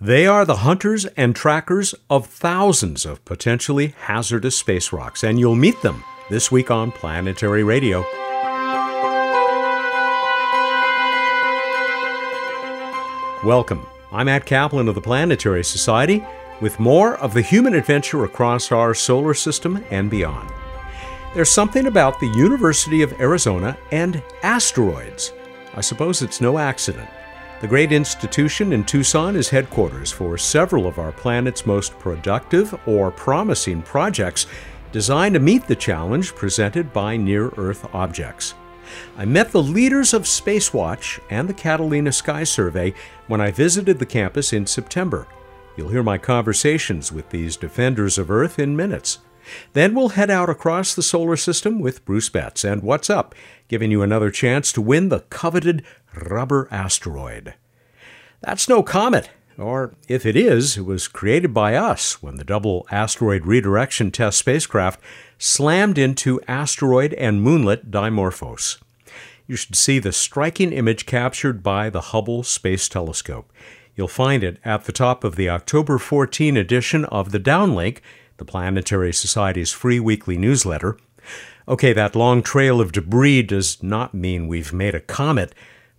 They are the hunters and trackers of thousands of potentially hazardous space rocks, and you'll meet them this week on Planetary Radio. Welcome. I'm Matt Kaplan of the Planetary Society with more of the human adventure across our solar system and beyond. There's something about the University of Arizona and asteroids. I suppose it's no accident. The great institution in Tucson is headquarters for several of our planet's most productive or promising projects designed to meet the challenge presented by near Earth objects. I met the leaders of Spacewatch and the Catalina Sky Survey when I visited the campus in September. You'll hear my conversations with these defenders of Earth in minutes. Then we'll head out across the solar system with Bruce Betts and What's Up, giving you another chance to win the coveted rubber asteroid. That's no comet, or if it is, it was created by us when the double asteroid redirection test spacecraft slammed into asteroid and moonlet Dimorphos. You should see the striking image captured by the Hubble Space Telescope. You'll find it at the top of the October 14 edition of the Downlink, the Planetary Society's free weekly newsletter. Okay, that long trail of debris does not mean we've made a comet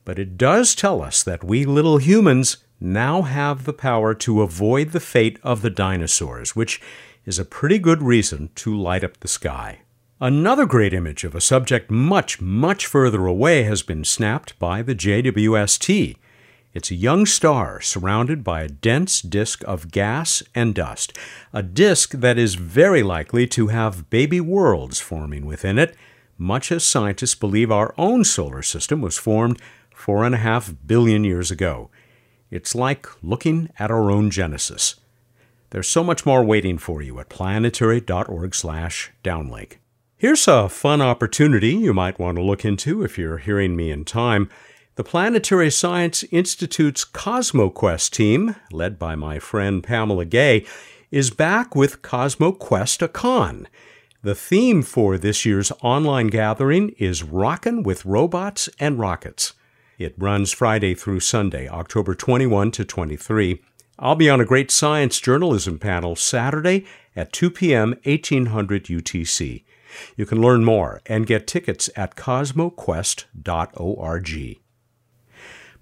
but it does tell us that we little humans now have the power to avoid the fate of the dinosaurs, which is a pretty good reason to light up the sky. Another great image of a subject much, much further away has been snapped by the JWST. It's a young star surrounded by a dense disk of gas and dust, a disk that is very likely to have baby worlds forming within it, much as scientists believe our own solar system was formed four and a half billion years ago. It's like looking at our own genesis. There's so much more waiting for you at planetary.org/downlink. Here's a fun opportunity you might want to look into if you're hearing me in time. The Planetary Science Institute's CosmoQuest team, led by my friend Pamela Gay, is back with CosmoQuest a Con. The theme for this year's online gathering is Rockin' with Robots and Rockets. It runs Friday through Sunday, October 21 to 23. I'll be on a great science journalism panel Saturday at 2 p.m. 1800 UTC. You can learn more and get tickets at cosmoquest.org.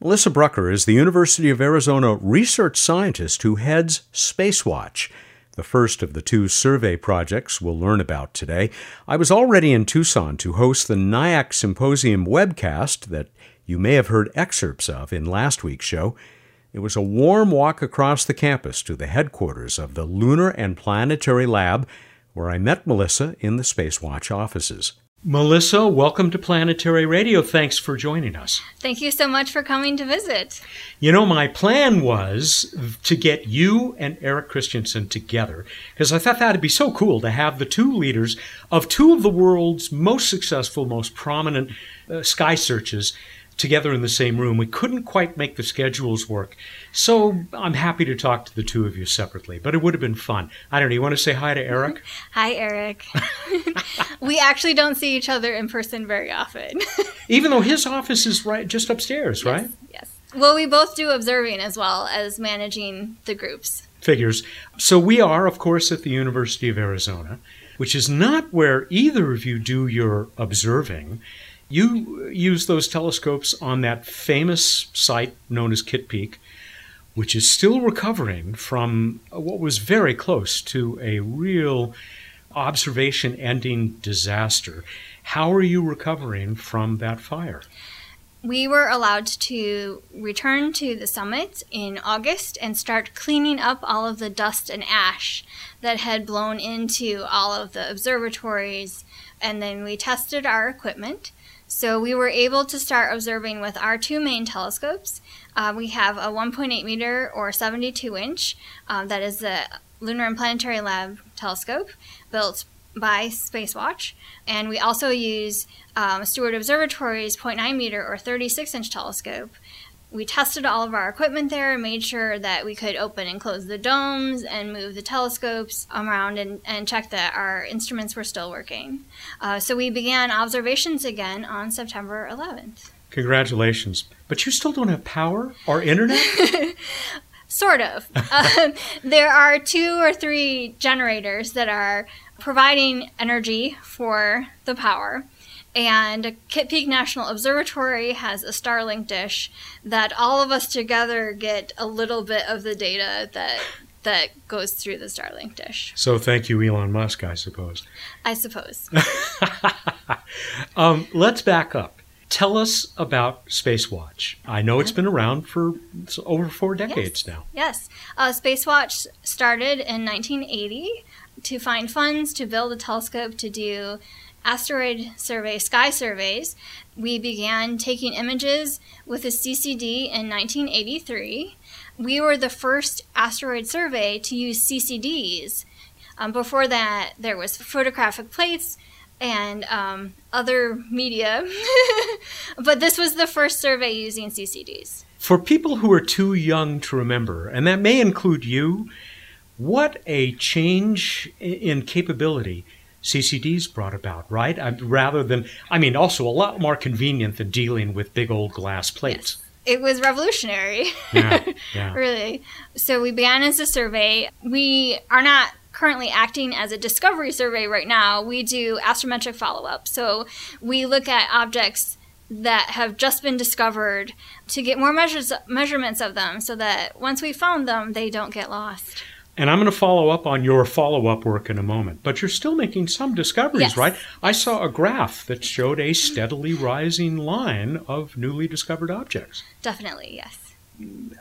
Melissa Brucker is the University of Arizona research scientist who heads Spacewatch, the first of the two survey projects we'll learn about today. I was already in Tucson to host the NIAC Symposium webcast that you may have heard excerpts of in last week's show. It was a warm walk across the campus to the headquarters of the Lunar and Planetary Lab, where I met Melissa in the Spacewatch offices. Melissa, welcome to Planetary Radio. Thanks for joining us. Thank you so much for coming to visit. You know, my plan was to get you and Eric Christensen together because I thought that'd be so cool to have the two leaders of two of the world's most successful, most prominent uh, sky searches together in the same room. We couldn't quite make the schedules work. So I'm happy to talk to the two of you separately, but it would have been fun. I don't know. You want to say hi to mm-hmm. Eric? hi, Eric. we actually don't see each other in person very often. Even though his office is right just upstairs, yes, right? Yes. Well, we both do observing as well as managing the groups. Figures. So we are, of course, at the University of Arizona, which is not where either of you do your observing. You use those telescopes on that famous site known as Kitt Peak, which is still recovering from what was very close to a real observation ending disaster. How are you recovering from that fire? We were allowed to return to the summit in August and start cleaning up all of the dust and ash that had blown into all of the observatories. And then we tested our equipment so we were able to start observing with our two main telescopes. Uh, we have a 1.8 meter or 72 inch, um, that is the Lunar and Planetary Lab telescope built by Spacewatch. And we also use um, Steward Observatory's 0.9 meter or 36 inch telescope we tested all of our equipment there and made sure that we could open and close the domes and move the telescopes around and, and check that our instruments were still working. Uh, so we began observations again on September 11th. Congratulations. But you still don't have power or internet? Sort of. um, there are two or three generators that are providing energy for the power. And Kitt Peak National Observatory has a Starlink dish that all of us together get a little bit of the data that that goes through the Starlink dish. So thank you, Elon Musk, I suppose. I suppose. um, let's back up. Tell us about Spacewatch. I know it's been around for over four decades yes. now. Yes. Uh, Spacewatch started in 1980 to find funds to build a telescope to do asteroid survey, sky surveys. We began taking images with a CCD in 1983. We were the first asteroid survey to use CCDs. Um, before that, there was photographic plates and um, other media, but this was the first survey using CCDs. For people who are too young to remember, and that may include you, what a change in capability CCDs brought about, right? Uh, rather than, I mean, also a lot more convenient than dealing with big old glass plates. Yes. It was revolutionary. Yeah, yeah. really. So we began as a survey. We are not currently acting as a discovery survey right now. We do astrometric follow up. So we look at objects that have just been discovered to get more measures, measurements of them so that once we found them, they don't get lost. And I'm going to follow up on your follow up work in a moment. But you're still making some discoveries, yes. right? I saw a graph that showed a steadily rising line of newly discovered objects. Definitely, yes.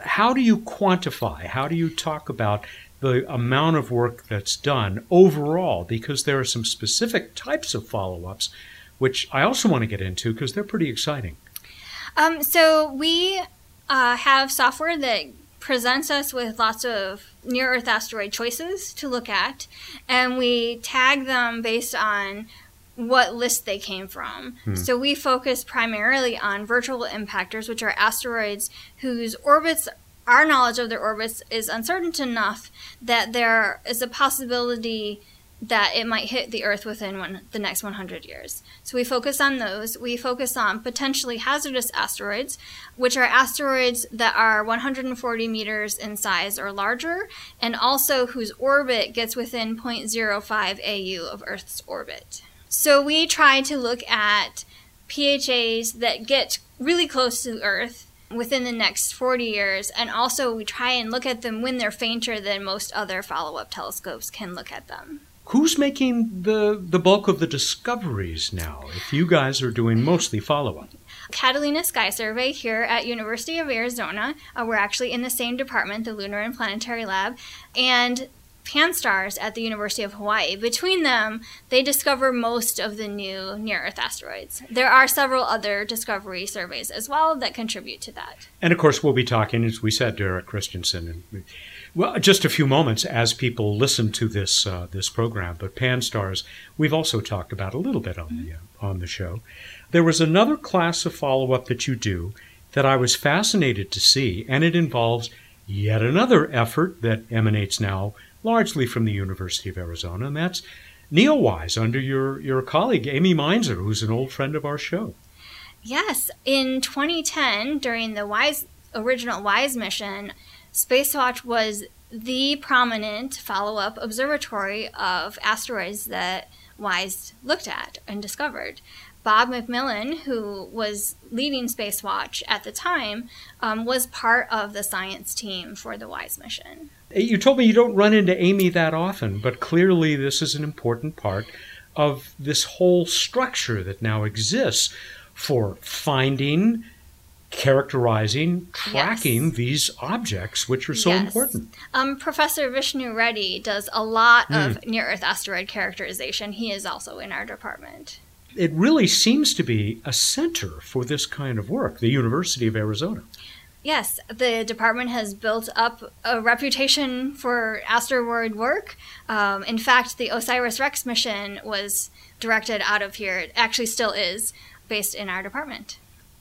How do you quantify? How do you talk about the amount of work that's done overall? Because there are some specific types of follow ups, which I also want to get into because they're pretty exciting. Um, so we uh, have software that presents us with lots of near Earth asteroid choices to look at, and we tag them based on what list they came from. Hmm. So we focus primarily on virtual impactors, which are asteroids whose orbits our knowledge of their orbits is uncertain enough that there is a possibility that it might hit the Earth within one, the next 100 years. So we focus on those. We focus on potentially hazardous asteroids, which are asteroids that are 140 meters in size or larger, and also whose orbit gets within 0.05 AU of Earth's orbit. So we try to look at PHAs that get really close to Earth within the next 40 years, and also we try and look at them when they're fainter than most other follow up telescopes can look at them. Who's making the, the bulk of the discoveries now, if you guys are doing mostly follow up? Catalina Sky Survey here at University of Arizona. Uh, we're actually in the same department, the Lunar and Planetary Lab, and Pan-STARRS at the University of Hawaii. Between them, they discover most of the new near-Earth asteroids. There are several other discovery surveys as well that contribute to that. And of course, we'll be talking, as we said, to Eric Christensen and well, just a few moments as people listen to this uh, this program. But Pan-STARRS, we've also talked about a little bit on the uh, on the show. There was another class of follow up that you do that I was fascinated to see, and it involves yet another effort that emanates now largely from the University of Arizona, and that's NEOWISE under your your colleague Amy Mainzer, who's an old friend of our show. Yes, in 2010, during the WISE original WISE mission Spacewatch was the prominent follow up observatory of asteroids that WISE looked at and discovered. Bob McMillan, who was leading Spacewatch at the time, um, was part of the science team for the WISE mission. You told me you don't run into Amy that often, but clearly this is an important part of this whole structure that now exists for finding characterizing, tracking yes. these objects, which are so yes. important. Um, Professor Vishnu Reddy does a lot mm. of near Earth asteroid characterization. He is also in our department. It really seems to be a center for this kind of work, the University of Arizona. Yes, the department has built up a reputation for asteroid work. Um, in fact, the OSIRIS REx mission was directed out of here. It actually still is based in our department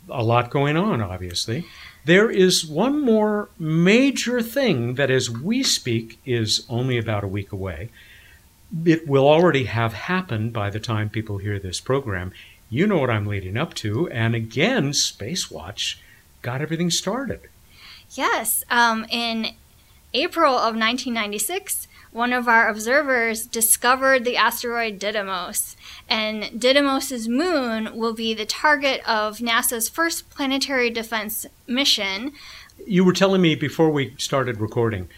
a lot going on, obviously. There is one more major thing that, as we speak, is only about a week away. It will already have happened by the time people hear this program. You know what I'm leading up to. And again, Spacewatch got everything started. Yes. Um, in April of 1996, one of our observers discovered the asteroid Didymos. And Didymos's moon will be the target of NASA's first planetary defense mission. You were telling me before we started recording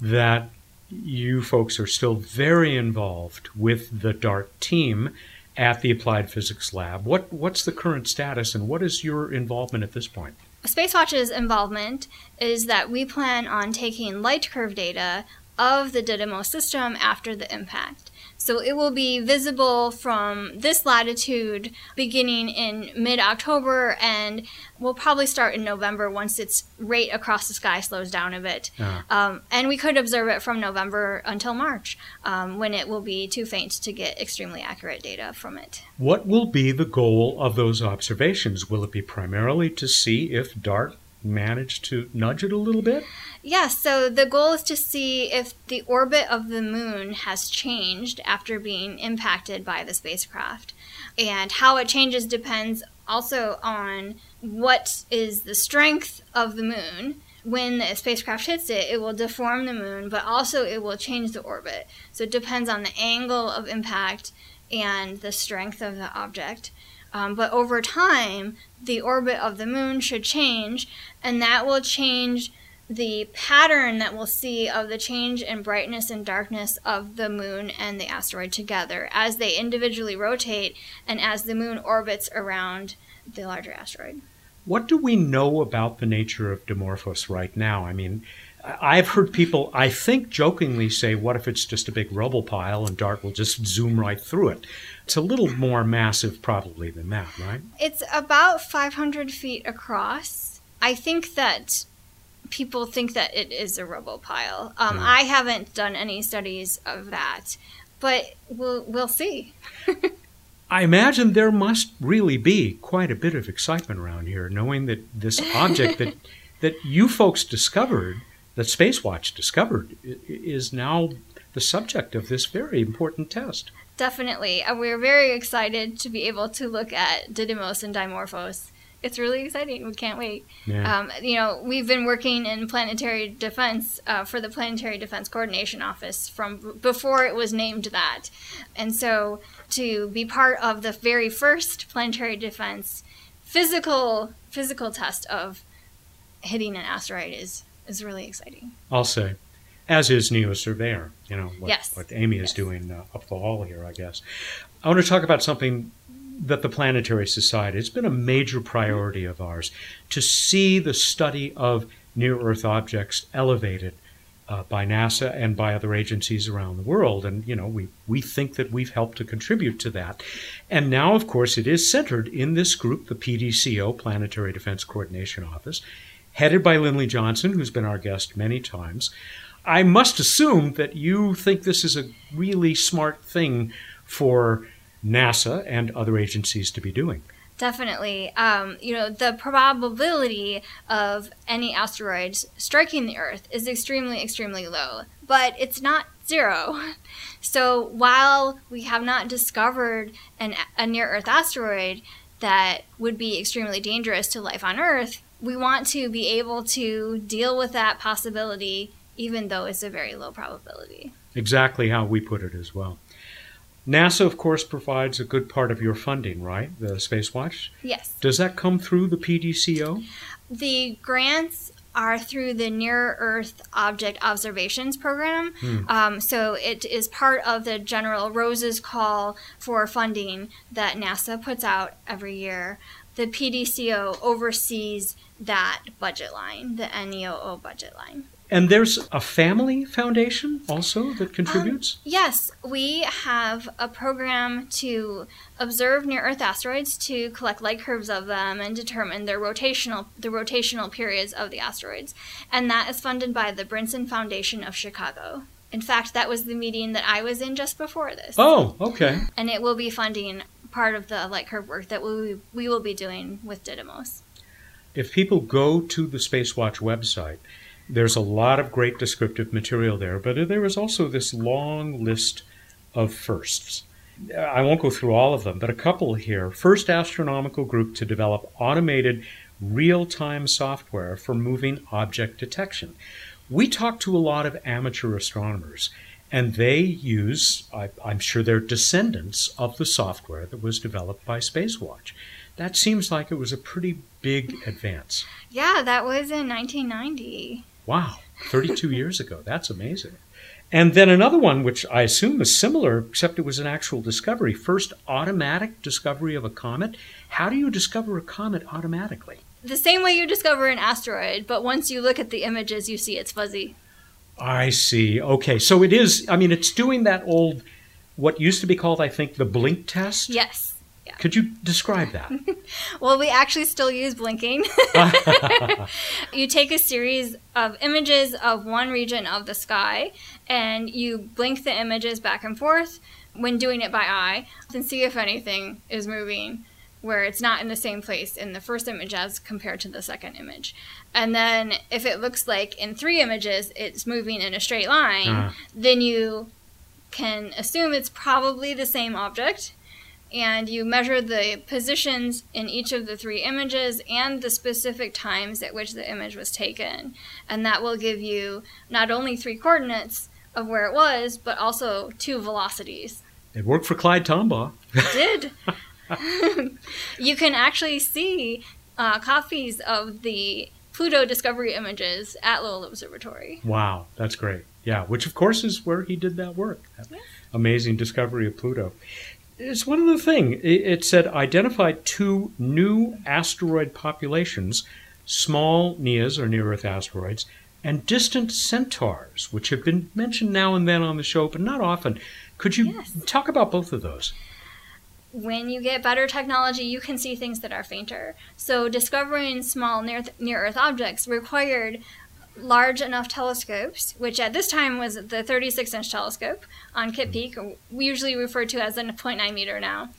that you folks are still very involved with the DART team at the Applied Physics Lab. What, what's the current status and what is your involvement at this point? Spacewatch's involvement is that we plan on taking light curve data of the Didymos system after the impact. So it will be visible from this latitude beginning in mid October and will probably start in November once its rate across the sky slows down a bit. Uh-huh. Um, and we could observe it from November until March um, when it will be too faint to get extremely accurate data from it. What will be the goal of those observations? Will it be primarily to see if DART managed to nudge it a little bit? Yes, so the goal is to see if the orbit of the moon has changed after being impacted by the spacecraft. And how it changes depends also on what is the strength of the moon. When the spacecraft hits it, it will deform the moon, but also it will change the orbit. So it depends on the angle of impact and the strength of the object. Um, but over time, the orbit of the moon should change, and that will change the pattern that we'll see of the change in brightness and darkness of the moon and the asteroid together as they individually rotate and as the moon orbits around the larger asteroid. What do we know about the nature of Dimorphos right now? I mean, I've heard people, I think, jokingly say, what if it's just a big rubble pile and DART will just zoom right through it? It's a little more massive, probably, than that, right? It's about 500 feet across. I think that people think that it is a rubble pile. Um, I haven't done any studies of that, but we'll, we'll see. I imagine there must really be quite a bit of excitement around here, knowing that this object that, that you folks discovered – that Spacewatch discovered is now the subject of this very important test. Definitely. And we're very excited to be able to look at Didymos and Dimorphos. It's really exciting. We can't wait. Yeah. Um, you know, we've been working in planetary defense uh, for the Planetary Defense Coordination Office from before it was named that. And so to be part of the very first planetary defense physical physical test of hitting an asteroid is is really exciting. I'll say, as is NEO Surveyor. You know what, yes. what Amy is yes. doing uh, up the hall here, I guess. I want to talk about something that the Planetary Society it's been a major priority of ours to see the study of near Earth objects elevated uh, by NASA and by other agencies around the world. And, you know, we, we think that we've helped to contribute to that. And now, of course, it is centered in this group, the PDCO, Planetary Defense Coordination Office headed by Lindley Johnson, who's been our guest many times. I must assume that you think this is a really smart thing for NASA and other agencies to be doing. Definitely. Um, you know, the probability of any asteroids striking the Earth is extremely, extremely low, but it's not zero. So while we have not discovered an, a near Earth asteroid that would be extremely dangerous to life on Earth, we want to be able to deal with that possibility, even though it's a very low probability. Exactly how we put it as well. NASA, of course, provides a good part of your funding, right? The Spacewatch? Yes. Does that come through the PDCO? The grants are through the Near Earth Object Observations Program. Hmm. Um, so it is part of the General ROSES call for funding that NASA puts out every year. The PDCO oversees that budget line, the NEOO budget line. And there's a family foundation also that contributes? Um, yes, we have a program to observe near Earth asteroids to collect light curves of them and determine their rotational the rotational periods of the asteroids. And that is funded by the Brinson Foundation of Chicago. In fact, that was the meeting that I was in just before this. Oh, okay. And it will be funding part of the light curve work that we, we will be doing with Didymos if people go to the Spacewatch website, there's a lot of great descriptive material there, but there is also this long list of firsts. I won't go through all of them, but a couple here. First astronomical group to develop automated real time software for moving object detection. we talk to a lot of amateur astronomers, and they use, I, am sure they're descendants of the software that was developed by Spacewatch. That seems like it was a pretty big advance. Yeah, that was in 1990. Wow, 32 years ago. That's amazing. And then another one, which I assume is similar, except it was an actual discovery. First automatic discovery of a comet. How do you discover a comet automatically? The same way you discover an asteroid, but once you look at the images, you see it's fuzzy. I see. Okay, so it is, I mean, it's doing that old, what used to be called, I think, the blink test? Yes. Yeah. Could you describe that? well, we actually still use blinking. you take a series of images of one region of the sky and you blink the images back and forth when doing it by eye and see if anything is moving where it's not in the same place in the first image as compared to the second image. And then if it looks like in three images it's moving in a straight line, uh. then you can assume it's probably the same object and you measure the positions in each of the three images and the specific times at which the image was taken. And that will give you not only three coordinates of where it was, but also two velocities. It worked for Clyde Tombaugh. It did. you can actually see uh, copies of the Pluto discovery images at Lowell Observatory. Wow, that's great. Yeah, which of course is where he did that work. That yeah. Amazing discovery of Pluto it's one of the thing. It said identified two new asteroid populations, small NEAs or near Earth asteroids, and distant centaurs, which have been mentioned now and then on the show, but not often. Could you yes. talk about both of those? When you get better technology, you can see things that are fainter. So, discovering small near, near Earth objects required large enough telescopes, which at this time was the 36 inch telescope on Kitt mm-hmm. Peak, we usually refer to as a 0.9 meter now,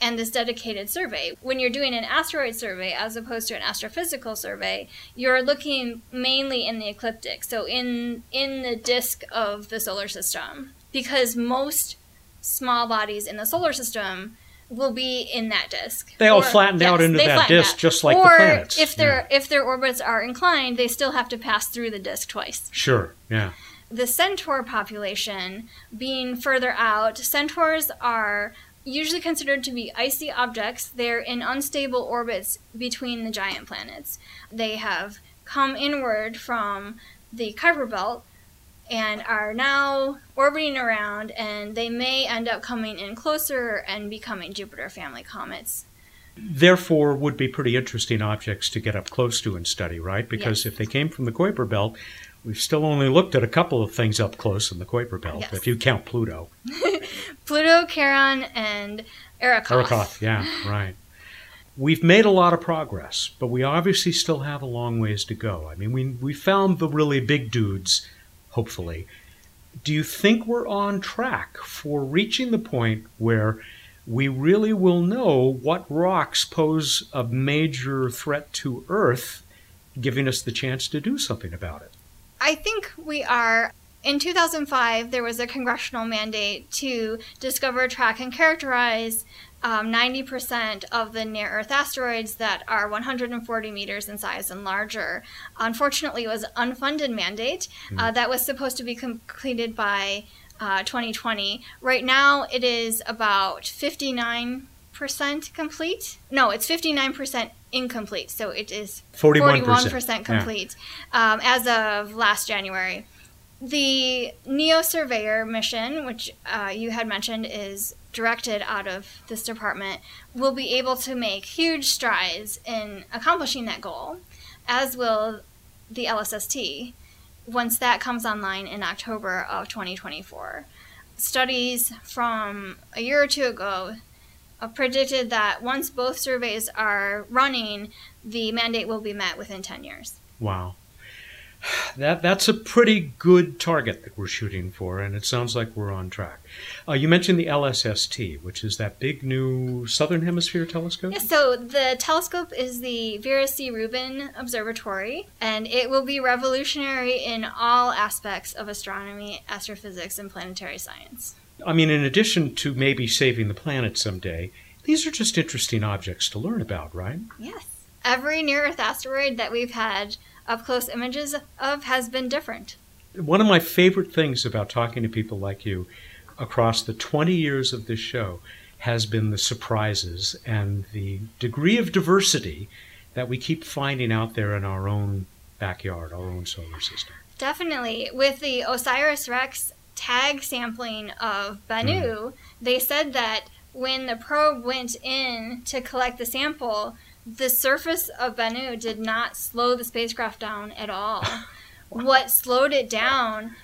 and this dedicated survey. When you're doing an asteroid survey as opposed to an astrophysical survey, you're looking mainly in the ecliptic, so in in the disk of the solar system, because most small bodies in the solar system will be in that disk. They all or, flattened yes, out into that disk, out. just like or the planets. if their yeah. if their orbits are inclined, they still have to pass through the disk twice. Sure. Yeah. The centaur population being further out, centaurs are usually considered to be icy objects. They're in unstable orbits between the giant planets. They have come inward from the Kuiper Belt and are now orbiting around, and they may end up coming in closer and becoming Jupiter family comets. Therefore, would be pretty interesting objects to get up close to and study, right? Because yes. if they came from the Kuiper Belt, we've still only looked at a couple of things up close in the Kuiper Belt, yes. if you count Pluto. Pluto, Charon, and Arrokoth. Arrokoth, yeah, right. We've made a lot of progress, but we obviously still have a long ways to go. I mean, we, we found the really big dudes hopefully. Do you think we're on track for reaching the point where we really will know what rocks pose a major threat to Earth, giving us the chance to do something about it? I think we are. In 2005, there was a congressional mandate to discover, track, and characterize um, 90% of the near Earth asteroids that are 140 meters in size and larger. Unfortunately, it was an unfunded mandate uh, that was supposed to be completed by uh, 2020. Right now, it is about 59% complete. No, it's 59% incomplete. So it is 41%, 41% complete yeah. um, as of last January. The NEO Surveyor mission, which uh, you had mentioned, is directed out of this department will be able to make huge strides in accomplishing that goal, as will the LSST once that comes online in October of 2024. Studies from a year or two ago predicted that once both surveys are running, the mandate will be met within 10 years. Wow that that's a pretty good target that we're shooting for, and it sounds like we're on track. Uh, you mentioned the LSST, which is that big new Southern Hemisphere telescope. Yeah, so the telescope is the Vera C. Rubin Observatory, and it will be revolutionary in all aspects of astronomy, astrophysics, and planetary science. I mean, in addition to maybe saving the planet someday, these are just interesting objects to learn about, right? Yes. Every near Earth asteroid that we've had up close images of has been different. One of my favorite things about talking to people like you across the 20 years of this show has been the surprises and the degree of diversity that we keep finding out there in our own backyard, our own solar system. Definitely. With the OSIRIS REx tag sampling of Bennu, mm. they said that when the probe went in to collect the sample, the surface of Bennu did not slow the spacecraft down at all. what slowed it down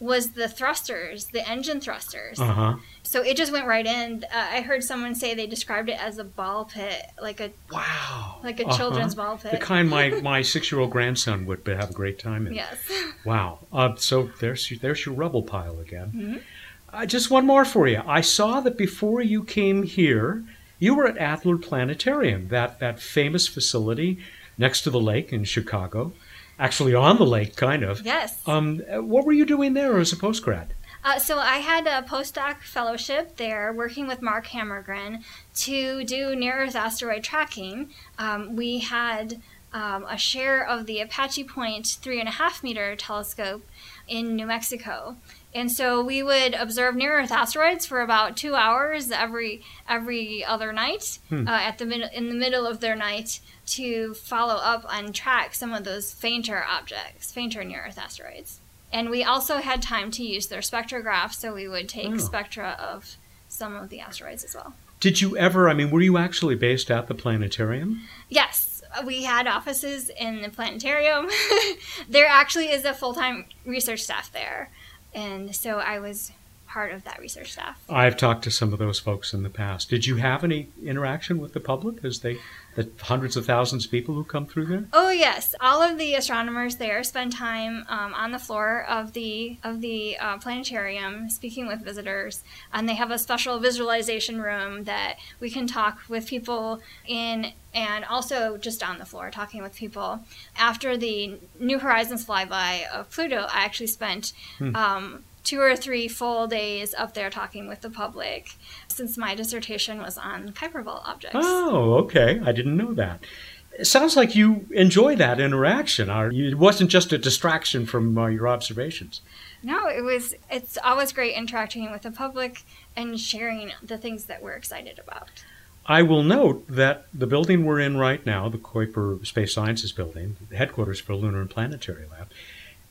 was the thrusters, the engine thrusters. Uh-huh. So it just went right in. Uh, I heard someone say they described it as a ball pit, like a wow, like a uh-huh. children's ball pit, the kind my my six year old grandson would have a great time in. Yes. Wow. Uh, so there's there's your rubble pile again. Mm-hmm. Uh, just one more for you. I saw that before you came here, you were at Adler Planetarium, that that famous facility next to the lake in Chicago actually on the lake, kind of. Yes. Um, what were you doing there as a postgrad? Uh, so I had a postdoc fellowship there, working with Mark Hammergren to do near Earth asteroid tracking. Um, we had um, a share of the Apache Point three and a half meter telescope in New Mexico. And so we would observe near Earth asteroids for about two hours every every other night hmm. uh, at the mid- in the middle of their night to follow up and track some of those fainter objects, fainter near Earth asteroids. And we also had time to use their spectrograph, so we would take oh. spectra of some of the asteroids as well. Did you ever, I mean, were you actually based at the planetarium? Yes, we had offices in the planetarium. there actually is a full time research staff there. And so I was part of that research staff. I've talked to some of those folks in the past. Did you have any interaction with the public as they the hundreds of thousands of people who come through there? Oh yes, all of the astronomers there spend time um, on the floor of the of the uh, planetarium speaking with visitors, and they have a special visualization room that we can talk with people in and also just on the floor talking with people. After the New Horizons flyby of Pluto, I actually spent hmm. um, two or three full days up there talking with the public since my dissertation was on Kuiper Belt objects. Oh, okay. I didn't know that. It sounds like you enjoy that interaction. It wasn't just a distraction from uh, your observations. No, it was. It's always great interacting with the public and sharing the things that we're excited about. I will note that the building we're in right now, the Kuiper Space Sciences Building, headquarters for Lunar and Planetary Lab,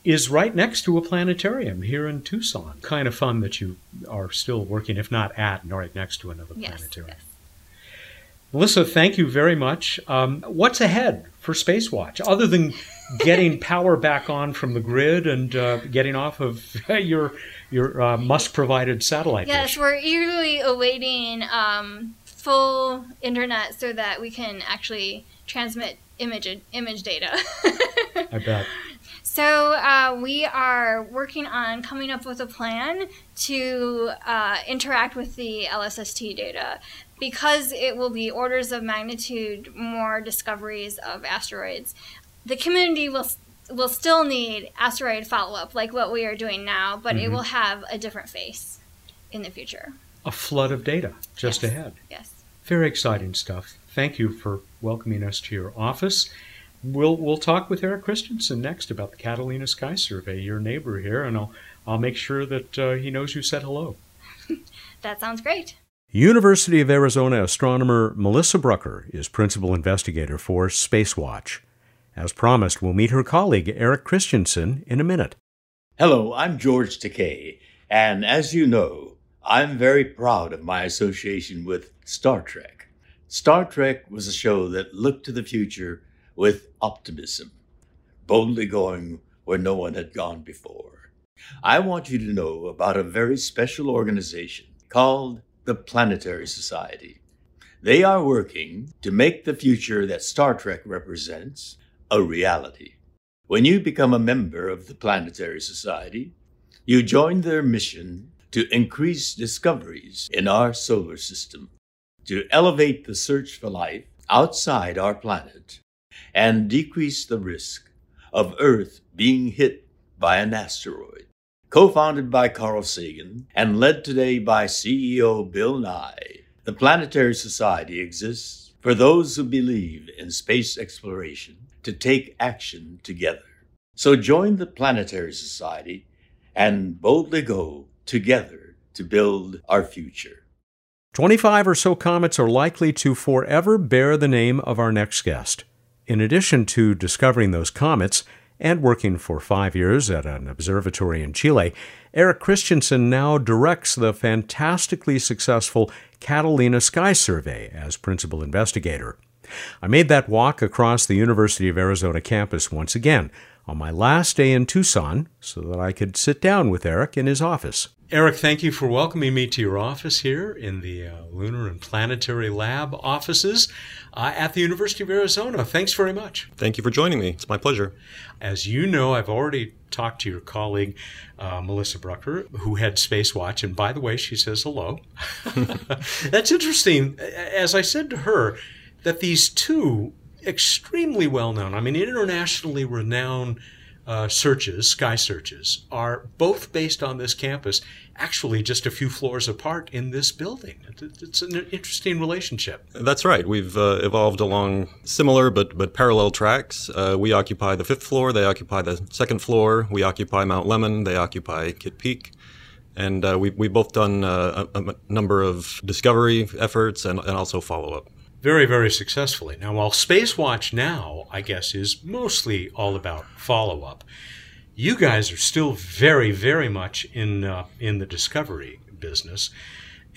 is right next to a planetarium here in Tucson. Kind of fun that you are still working, if not at, and right next to another yes, planetarium. Yes. Melissa, thank you very much. Um, what's ahead for Spacewatch other than getting power back on from the grid and uh, getting off of your your uh, Musk provided satellite? Yes, dish? we're eagerly awaiting um, full internet so that we can actually transmit image image data. I bet. So uh, we are working on coming up with a plan to uh, interact with the LSST data because it will be orders of magnitude more discoveries of asteroids. The community will will still need asteroid follow up like what we are doing now, but mm-hmm. it will have a different face in the future. A flood of data just yes. ahead. Yes. Very exciting stuff. Thank you for welcoming us to your office. We'll we'll talk with Eric Christensen next about the Catalina Sky Survey, your neighbor here, and I'll I'll make sure that uh, he knows you said hello. that sounds great. University of Arizona astronomer Melissa Brucker is principal investigator for Spacewatch. As promised, we'll meet her colleague Eric Christensen in a minute. Hello, I'm George Takei, and as you know, I'm very proud of my association with Star Trek. Star Trek was a show that looked to the future with optimism, boldly going where no one had gone before. I want you to know about a very special organization called the Planetary Society. They are working to make the future that Star Trek represents a reality. When you become a member of the Planetary Society, you join their mission to increase discoveries in our solar system, to elevate the search for life outside our planet, and decrease the risk of Earth being hit by an asteroid. Co founded by Carl Sagan and led today by CEO Bill Nye, the Planetary Society exists for those who believe in space exploration to take action together. So join the Planetary Society and boldly go together to build our future. 25 or so comets are likely to forever bear the name of our next guest. In addition to discovering those comets and working for five years at an observatory in Chile, Eric Christensen now directs the fantastically successful Catalina Sky Survey as principal investigator. I made that walk across the University of Arizona campus once again on my last day in Tucson so that I could sit down with Eric in his office. Eric, thank you for welcoming me to your office here in the uh, Lunar and Planetary Lab offices uh, at the University of Arizona. Thanks very much. Thank you for joining me. It's my pleasure. As you know, I've already talked to your colleague, uh, Melissa Brucker, who heads Spacewatch. And by the way, she says hello. That's interesting. As I said to her, that these two extremely well known, I mean, internationally renowned uh, searches, sky searches, are both based on this campus, actually just a few floors apart in this building. It's an interesting relationship. That's right. We've uh, evolved along similar but, but parallel tracks. Uh, we occupy the fifth floor, they occupy the second floor. We occupy Mount Lemmon, they occupy Kitt Peak. And uh, we, we've both done uh, a, a, number of discovery efforts and, and also follow up very, very successfully. Now, while Spacewatch now, I guess, is mostly all about follow up, you guys are still very, very much in uh, in the discovery business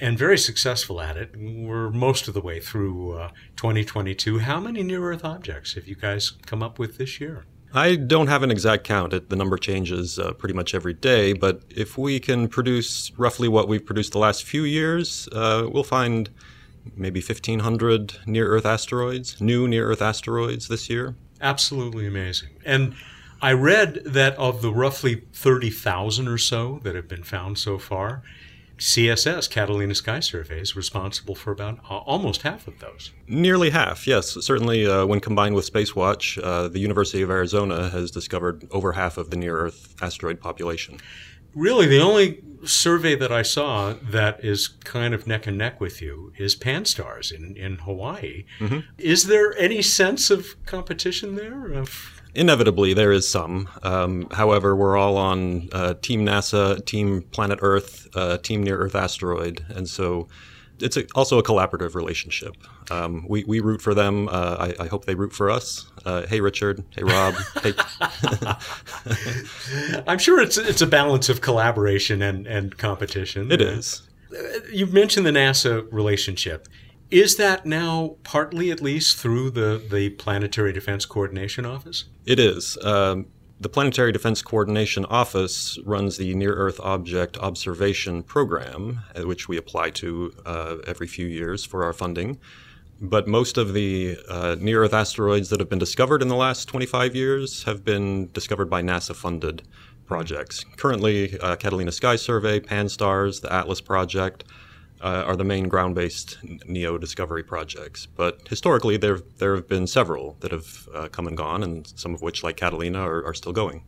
and very successful at it. We're most of the way through uh, 2022. How many near Earth objects have you guys come up with this year? I don't have an exact count. It, the number changes uh, pretty much every day, but if we can produce roughly what we've produced the last few years, uh, we'll find maybe 1,500 near Earth asteroids, new near Earth asteroids this year. Absolutely amazing. And I read that of the roughly 30,000 or so that have been found so far, CSS, Catalina Sky Survey, is responsible for about uh, almost half of those. Nearly half, yes. Certainly, uh, when combined with Spacewatch, uh, the University of Arizona has discovered over half of the near Earth asteroid population. Really, the only survey that I saw that is kind of neck and neck with you is Pan-STARRS in, in Hawaii. Mm-hmm. Is there any sense of competition there? Of... Inevitably, there is some. Um, however, we're all on uh, Team NASA, Team Planet Earth, uh, Team Near Earth Asteroid, and so it's a, also a collaborative relationship. Um, we, we root for them. Uh, I, I, hope they root for us. Uh, hey, Richard. Hey, Rob. hey. I'm sure it's it's a balance of collaboration and, and competition. It is. Uh, you mentioned the NASA relationship. Is that now partly, at least, through the, the Planetary Defense Coordination Office? It is. Um, the Planetary Defense Coordination Office runs the Near Earth Object Observation Program, uh, which we apply to uh, every few years for our funding. But most of the uh, near Earth asteroids that have been discovered in the last 25 years have been discovered by NASA funded projects. Currently, uh, Catalina Sky Survey, Pan-STARRS, the Atlas Project, uh, are the main ground-based NEO discovery projects. But historically, there there have been several that have uh, come and gone, and some of which, like Catalina, are, are, still going.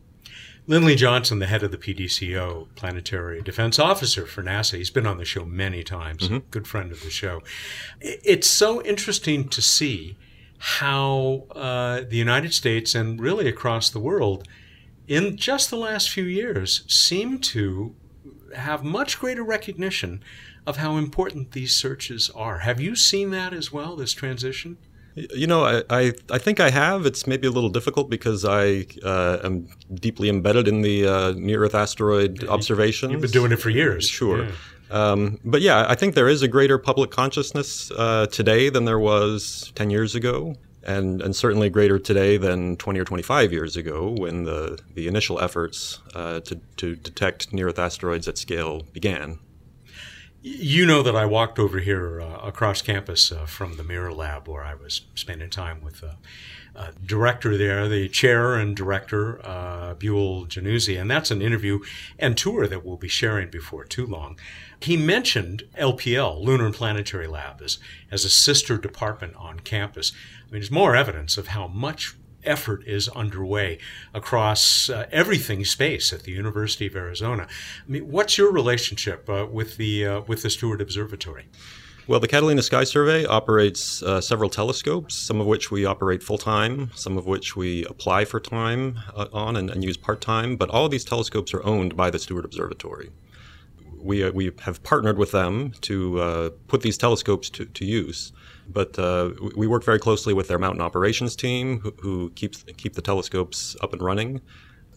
Lindley Johnson, the head of the PDCO, Planetary Defense Officer for NASA, he's been on the show many times. Mm-hmm. Good friend of the show. It's so interesting to see how uh, the United States and really across the world, in just the last few years, seem to have much greater recognition of how important these searches are. Have you seen that as well, this transition? You know, I, I, I, think I have. It's maybe a little difficult because I uh, am deeply embedded in the uh, near Earth asteroid observations. You've been doing it for years. Sure. Yeah. Um, but yeah, I think there is a greater public consciousness uh, today than there was 10 years ago. And, and certainly greater today than 20 or 25 years ago when the, the initial efforts uh, to, to detect near Earth asteroids at scale began. You know that I walked over here uh, across campus uh, from the Mirror Lab where I was spending time with uh, uh director there, the chair and director, uh, Buell Jannuzi, and that's an interview and tour that we'll be sharing before too long. He mentioned LPL, Lunar and Planetary Lab, as, as a sister department on campus. I mean, there's more evidence of how much effort is underway across uh, everything space at the University of Arizona. I mean, what's your relationship uh, with the uh, with the Steward Observatory? Well, the Catalina Sky Survey operates uh, several telescopes, some of which we operate full time, some of which we apply for time uh, on and, and use part time, but all of these telescopes are owned by the Steward Observatory. We, uh, we have partnered with them to uh, put these telescopes to, to use, but uh, we work very closely with their mountain operations team who, who keeps, keep the telescopes up and running.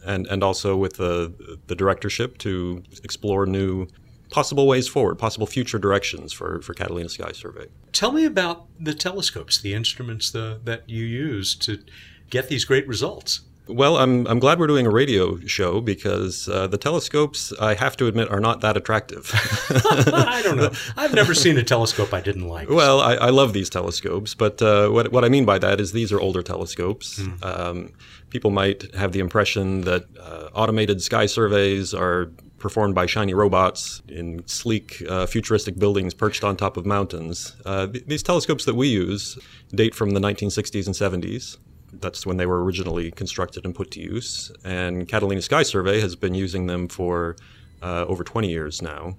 And, and also with the, the directorship to explore new possible ways forward, possible future directions for, for Catalina Sky Survey. Tell me about the telescopes, the instruments the, that you use to get these great results. Well, I'm, I'm glad we're doing a radio show because uh, the telescopes, I have to admit, are not that attractive. I don't know. I've never seen a telescope I didn't like. Well, I, I love these telescopes, but uh, what, what I mean by that is these are older telescopes. Mm. Um, people might have the impression that uh, automated sky surveys are performed by shiny robots in sleek, uh, futuristic buildings perched on top of mountains. Uh, th- these telescopes that we use date from the 1960s and 70s. That's when they were originally constructed and put to use. And Catalina Sky Survey has been using them for uh, over 20 years now.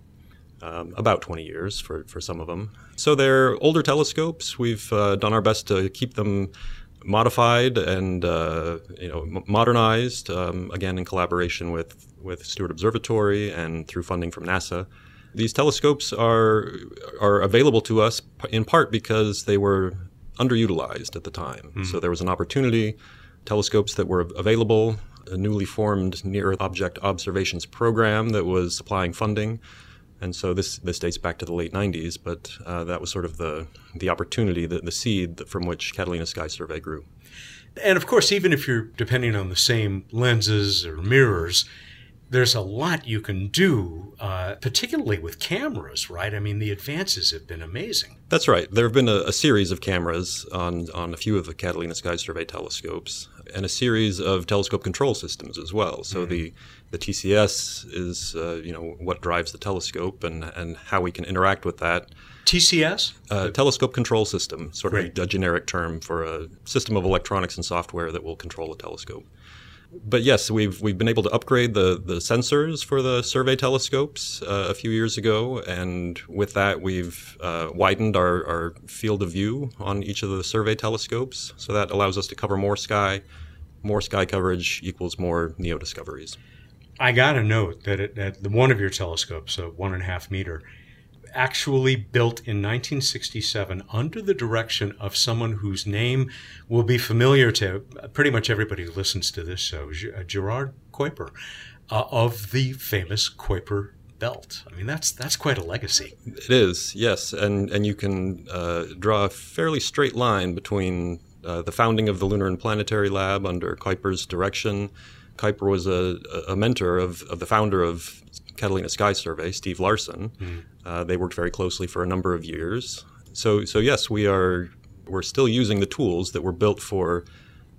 Um, about 20 years for, for some of them. So they're older telescopes. We've uh, done our best to keep them modified and uh, you know modernized um, again in collaboration with with Steward Observatory and through funding from NASA. These telescopes are are available to us in part because they were underutilized at the time. Mm. So there was an opportunity, telescopes that were available, a newly formed near Earth object observations program that was supplying funding. And so this, this dates back to the late 90s, but uh, that was sort of the, the opportunity, the, the seed from which Catalina Sky Survey grew. And of course, even if you're depending on the same lenses or mirrors, there's a lot you can do, uh, particularly with cameras, right? I mean, the advances have been amazing. That's right. There have been a, a, series of cameras on, on a few of the Catalina Sky Survey telescopes and a series of telescope control systems as well. So mm-hmm. the, the TCS is, uh, you know, what drives the telescope and, and how we can interact with that. TCS? Uh, telescope control system, sort Great. of a generic term for a system of electronics and software that will control a telescope but yes, we've we've been able to upgrade the the sensors for the survey telescopes uh, a few years ago, and with that, we've uh, widened our, our field of view on each of the survey telescopes. So that allows us to cover more sky. More sky coverage equals more NEO discoveries. I got to note that at the one of your telescopes, a one and a half meter, actually built in 1967 under the direction of someone whose name will be familiar to pretty much everybody who listens to this show, uh, Gerard Kuiper, uh, of the famous Kuiper belt. I mean, that's that's quite a legacy. It is, yes, and and you can uh, draw a fairly straight line between uh, the founding of the Lunar and Planetary Lab under Kuiper's direction. Kuiper was a, a mentor of, of the founder of Catalina Sky Survey, Steve Larson. Mm. Uh, they worked very closely for a number of years. So, so yes, we are we're still using the tools that were built for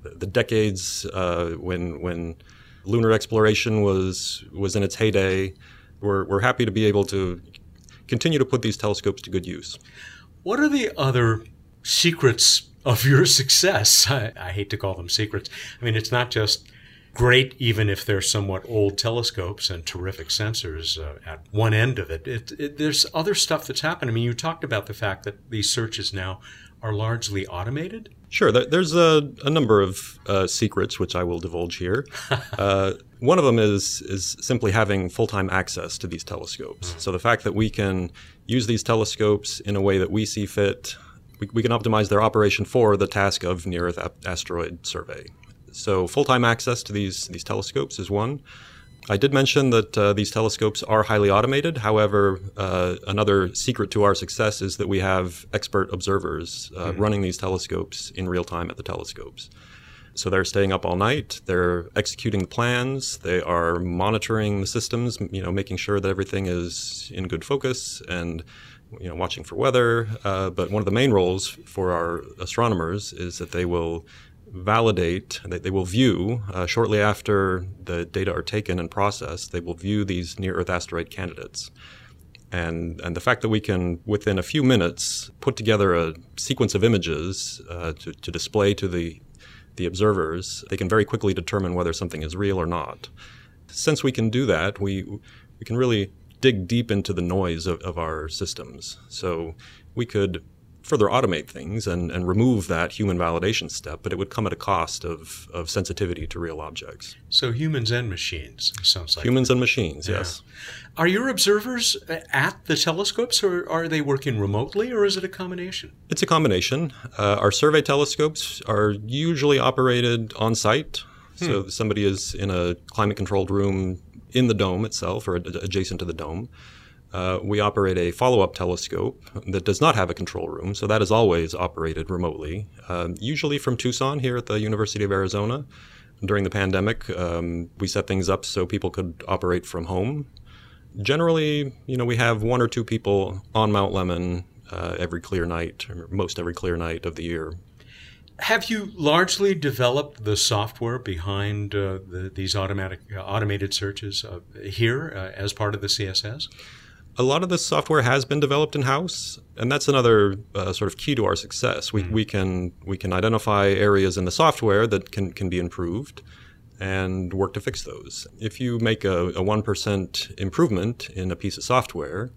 the decades uh, when when lunar exploration was was in its heyday. We're we're happy to be able to continue to put these telescopes to good use. What are the other secrets of your success? I, I hate to call them secrets. I mean, it's not just great, even if they're somewhat old telescopes and terrific sensors uh, at one end of it. It, it. There's other stuff that's happened. I mean, you talked about the fact that these searches now are largely automated. Sure, there's a, a number of uh, secrets which I will divulge here. uh, one of them is is simply having full time access to these telescopes. Mm. So the fact that we can use these telescopes in a way that we see fit, we, we can optimize their operation for the task of near Earth asteroid survey. So full-time access to these these telescopes is one. I did mention that uh, these telescopes are highly automated. However, uh, another secret to our success is that we have expert observers uh, mm-hmm. running these telescopes in real time at the telescopes. So they're staying up all night. They're executing the plans. They are monitoring the systems. You know, making sure that everything is in good focus and you know watching for weather. Uh, but one of the main roles for our astronomers is that they will validate, that they will view uh, shortly after the data are taken and processed, they will view these near Earth asteroid candidates. And, and the fact that we can, within a few minutes, put together a sequence of images uh, to, to display to the, the observers, they can very quickly determine whether something is real or not. Since we can do that, we, we can really dig deep into the noise of, of our systems. So we could further automate things and, and remove that human validation step, but it would come at a cost of, of sensitivity to real objects. So humans and machines, sounds like. Humans and machines, yeah. yes. Are your observers at the telescopes or are they working remotely or is it a combination? It's a combination. Uh, our survey telescopes are usually operated on site. Hmm. So somebody is in a climate controlled room in the dome itself or adjacent to the dome. Uh, we operate a follow up telescope that does not have a control room, so that is always operated remotely, um, usually from Tucson here at the University of Arizona. During the pandemic, um, we set things up so people could operate from home. Generally, you know, we have one or two people on Mount Lemmon uh, every clear night, or most every clear night of the year. Have you largely developed the software behind uh, the, these automatic uh, automated searches uh, here as part of the CSS? A lot of this software has been developed in house, and that's another uh, sort of key to our success. We, mm-hmm. we can we can identify areas in the software that can can be improved, and work to fix those. If you make a one percent improvement in a piece of software,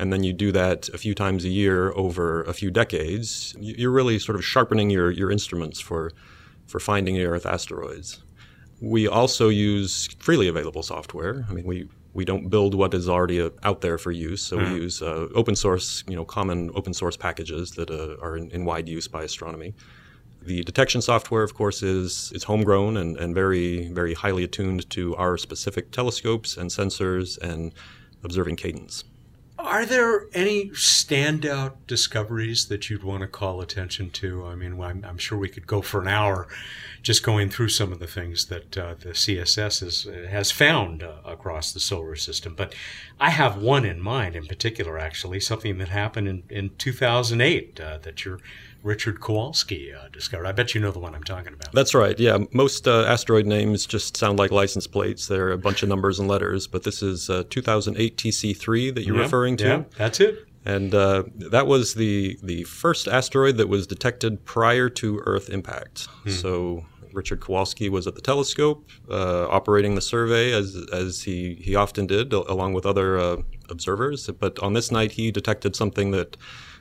and then you do that a few times a year over a few decades, you're really sort of sharpening your your instruments for for finding near Earth asteroids. We also use freely available software. I mean, we we don't build what is already uh, out there for use. So mm-hmm. we use uh, open source, you know, common open source packages that uh, are in, in, wide use by astronomy. The detection software, of course, is is homegrown and, and very very highly attuned to our specific telescopes and sensors and observing cadence. Are there any standout discoveries that you'd want to call attention to? I mean, I'm, I'm sure we could go for an hour just going through some of the things that uh, the CSS is, has found uh, across the solar system. But I have one in mind in particular, actually, something that happened in, in 2008 uh, that you're Richard Kowalski uh, discovered. I bet you know the one I'm talking about. That's right. Yeah, most uh, asteroid names just sound like license plates. They're a bunch of numbers and letters, but this is uh, 2008 TC3 that you're yeah, referring to. Yeah, that's it. And uh, that was the the first asteroid that was detected prior to Earth impact. Hmm. So Richard Kowalski was at the telescope, uh, operating the survey as as he he often did, along with other uh, observers. But on this night, he detected something that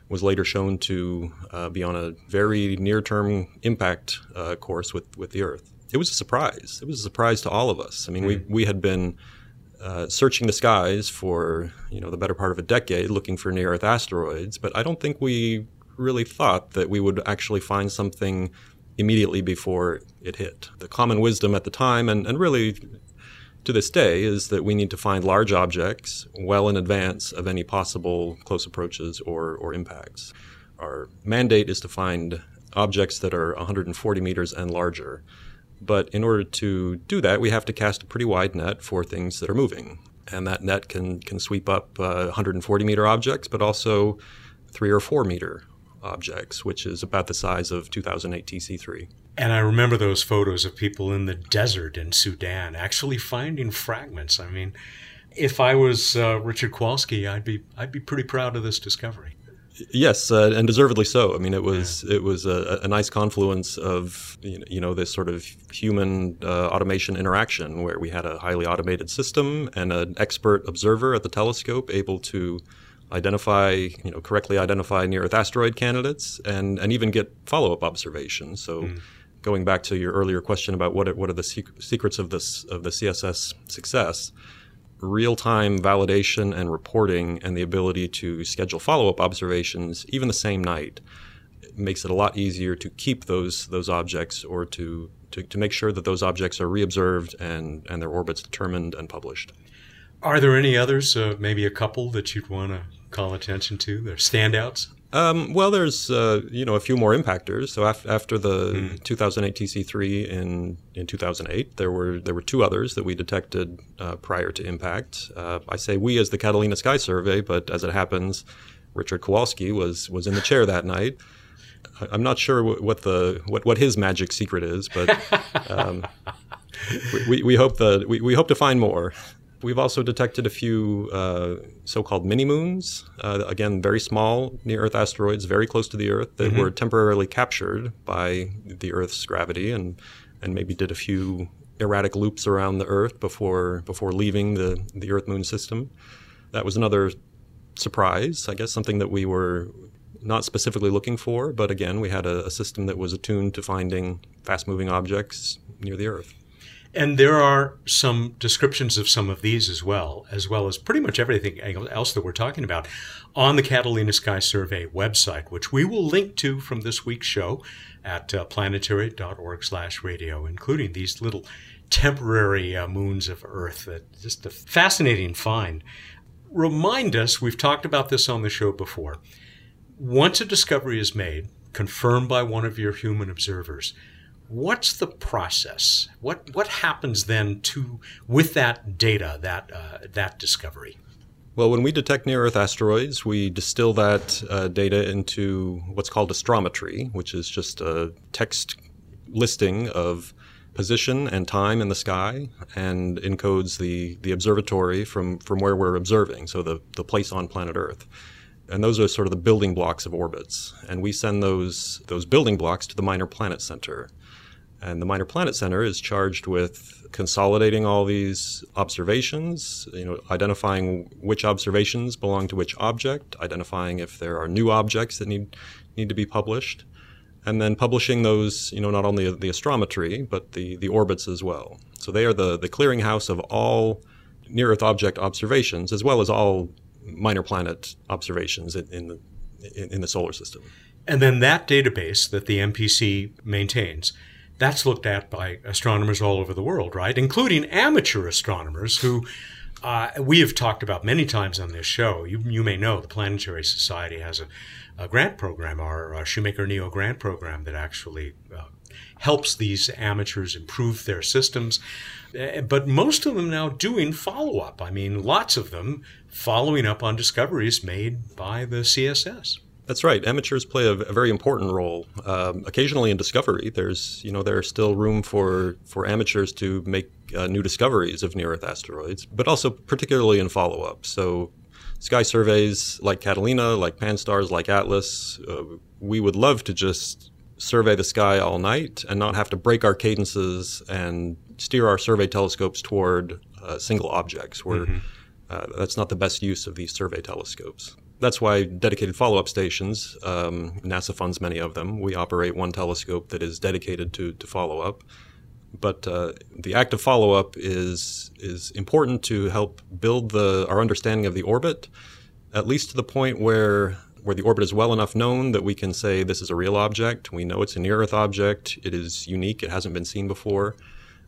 was later shown to uh, be on a very near-term impact uh, course with, with the Earth. It was a surprise. It was a surprise to all of us. I mean, mm. we, we had been uh, searching the skies for you know the better part of a decade, looking for near-Earth asteroids, but I don't think we really thought that we would actually find something immediately before it hit. The common wisdom at the time, and, and really to this day is that we need to find large objects well in advance of any possible close approaches or, or impacts. Our mandate is to find objects that are 140 meters and larger. But in order to do that, we have to cast a pretty wide net for things that are moving. And that net can, can sweep up uh, 140 meter objects, but also three or four meter objects, which is about the size of 2008 TC3. And I remember those photos of people in the desert in Sudan actually finding fragments. I mean, if I was uh, Richard Kowalski, I'd be I'd be pretty proud of this discovery. Yes, uh, and deservedly so. I mean, it was yeah. it was a, a, nice confluence of you know this sort of human uh, automation interaction where we had a highly automated system and an expert observer at the telescope able to identify, you know, correctly identify near Earth asteroid candidates, and and even get follow up observations. So. Mm going back to your earlier question about what are, what are the sec- secrets of this of the CSS success, real time validation and reporting, and the ability to schedule follow up observations even the same night makes it a lot easier to keep those those objects or to to, to make sure that those objects are reobserved and and their orbits determined and published. Are there any others, uh, maybe a couple that you'd want to call attention to? They're standouts. Um, well, there's uh, you know a few more impactors. So af- after the mm. 2008 TC3 in in 2008, there were there were two others that we detected uh, prior to impact. Uh, I say we as the Catalina Sky Survey, but as it happens, Richard Kowalski was was in the chair that night. I'm not sure what the what, what his magic secret is, but um, we, we hope that we, we hope to find more. We've also detected a few uh, so-called mini moons. Uh, again, very small near-Earth asteroids, very close to the Earth, that mm-hmm. were temporarily captured by the Earth's gravity, and and maybe did a few erratic loops around the Earth before before leaving the the Earth-Moon system. that was another surprise, I guess, something that we were not specifically looking for, but again, we had a, a system that was attuned to finding fast moving objects near the Earth. And there are some descriptions of some of these as well, as well as pretty much everything else that we're talking about on the Catalina Sky Survey website, which we will link to from this week's show at uh, planetary.org slash radio, including these little temporary uh, moons of Earth. That just a fascinating find. Remind us, we've talked about this on the show before. Once a discovery is made, confirmed by one of your human observers, what's the process? What what happens then to with that data, that uh, that discovery? Well, when we detect near Earth asteroids, we distill that uh, data into what's called astrometry, which is just a text listing of position and time in the sky and encodes the, the observatory from, from where we're observing, so the, the place on planet Earth. And those are sort of the building blocks of orbits. And we send those, those building blocks to the Minor Planet Center. And the Minor Planet Center is charged with consolidating all these observations, you know, identifying which observations belong to which object, identifying if there are new objects that need need to be published, and then publishing those, you know, not only the astrometry but the the orbits as well. So they are the the clearinghouse of all near Earth object observations as well as all minor planet observations in, in the in, in the solar system. And then that database that the MPC maintains that's looked at by astronomers all over the world, right? Including amateur astronomers who uh, we have talked about many times on this show. You, you may know the Planetary Society has a, a grant program, our, our, Shoemaker Neo grant program, that actually uh, helps these amateurs improve their systems. Uh, but most of them now doing follow up. I mean, lots of them following up on discoveries made by the CSS. That's right. Amateurs play a, very important role. Um, occasionally in discovery, there's you know there's still room for for amateurs to make uh, new discoveries of near Earth asteroids, but also particularly in follow up. So, sky surveys like Catalina, like Pan-STARRS, like Atlas, uh, we would love to just survey the sky all night and not have to break our cadences and steer our survey telescopes toward uh, single objects. Where mm-hmm. Uh, that's not the best use of these survey telescopes that's why dedicated follow-up stations, um, NASA funds many of them. We operate one telescope that is dedicated to, to follow-up. But uh, the active follow-up is is important to help build the our understanding of the orbit, at least to the point where where the orbit is well enough known that we can say this is a real object. We know it's a near Earth object. It is unique. It hasn't been seen before.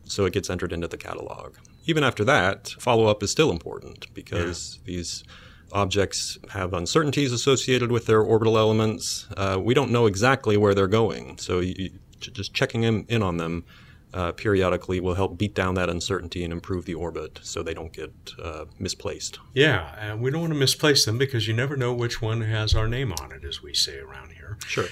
So it gets entered into the catalog. Even after that, follow up is still important because yeah. these objects have uncertainties associated with their orbital elements. Uh, we don't know exactly where they're going, so you, just checking in, in on them uh, periodically will help beat down that uncertainty and improve the orbit so they don't get uh, misplaced. Yeah, and we don't want to misplace them because you never know which one has our name on it, as we say around here. Sure.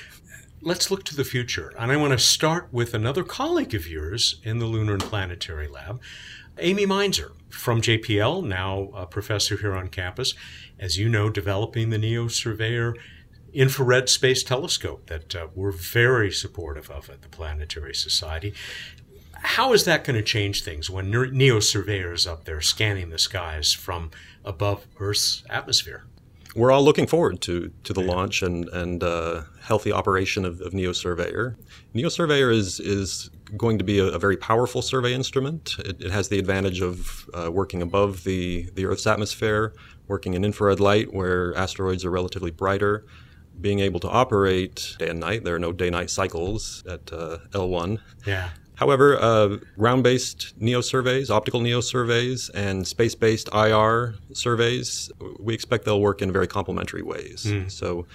Let's look to the future. And I want to start with another colleague of yours in the Lunar and Planetary Lab, Amy Mainzer from JPL, now a professor here on campus as you know, developing the NEO Surveyor infrared space telescope that uh, we're very supportive of at the Planetary Society. How is that going to change things when NEO Surveyor is up there scanning the skies from above Earth's atmosphere? We're all looking forward to, to the launch and, and uh, healthy operation of, of NEO Surveyor. NEO Surveyor is, is going to be a, a very powerful survey instrument. It, it has the advantage of uh, working above the, the Earth's atmosphere working in infrared light where asteroids are relatively brighter, being able to operate day and night. There are no day night cycles at uh, L1. Yeah. However, uh, ground based NEO surveys, optical NEO surveys, and space based IR surveys, we expect they'll work in very complementary ways. Mm. So,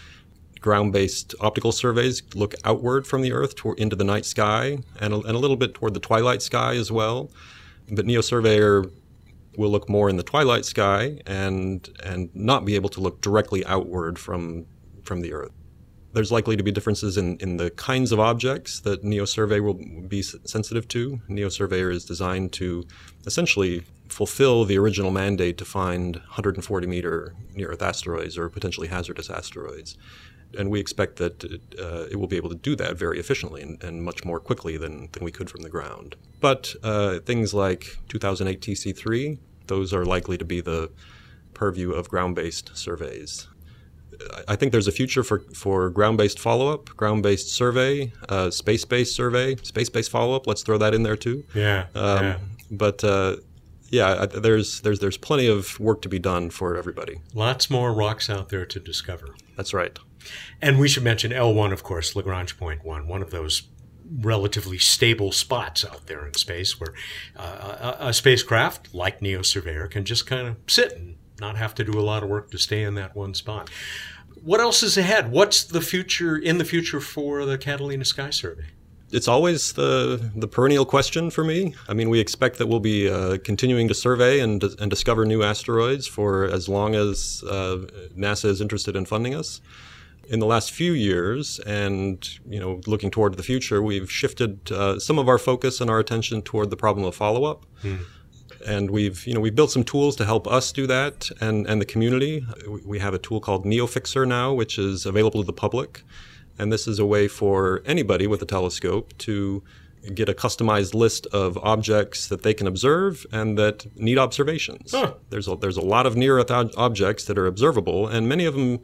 ground based optical surveys look outward from the Earth into the night sky and a, and a little bit toward the twilight sky as well. But NEO Surveyor will look more in the twilight sky and and not be able to look directly outward from from the Earth. There's likely to be differences in, in the kinds of objects that NeoSurvey will be sensitive to. NEO Surveyor is designed to essentially fulfill the original mandate to find 140 meter near Earth asteroids or potentially hazardous asteroids. And we expect that it, uh, it will be able to do that very efficiently and, and, much more quickly than, than we could from the ground. But uh, things like 2008 TC3 those are likely to be the purview of ground based surveys. I think there's a future for, for ground based follow up, ground based survey, uh, space based survey, space based follow up. Let's throw that in there too. Yeah. Um, yeah. But uh, yeah, there's there's there's plenty of work to be done for everybody. Lots more rocks out there to discover. That's right. And we should mention L1, of course, Lagrange point one, one of those relatively stable spots out there in space where uh, a, a, spacecraft like NEO Surveyor can just kind of sit and not have to do a lot of work to stay in that one spot. What else is ahead? What's the future in the future for the Catalina Sky Survey? It's always the the perennial question for me. I mean, we expect that we'll be uh, continuing to survey and and discover new asteroids for as long as uh, NASA is interested in funding us in the last few years, and you know, looking toward the future, we've shifted uh, some of our focus and our attention toward the problem of follow-up. Hmm. And we've, you know, we've built some tools to help us do that, and and the community. We have a tool called NeoFixer now, which is available to the public, and this is a way for anybody with a telescope to get a customized list of objects that they can observe and that need observations. Huh. There's a, there's a lot of near Earth objects that are observable, and many of them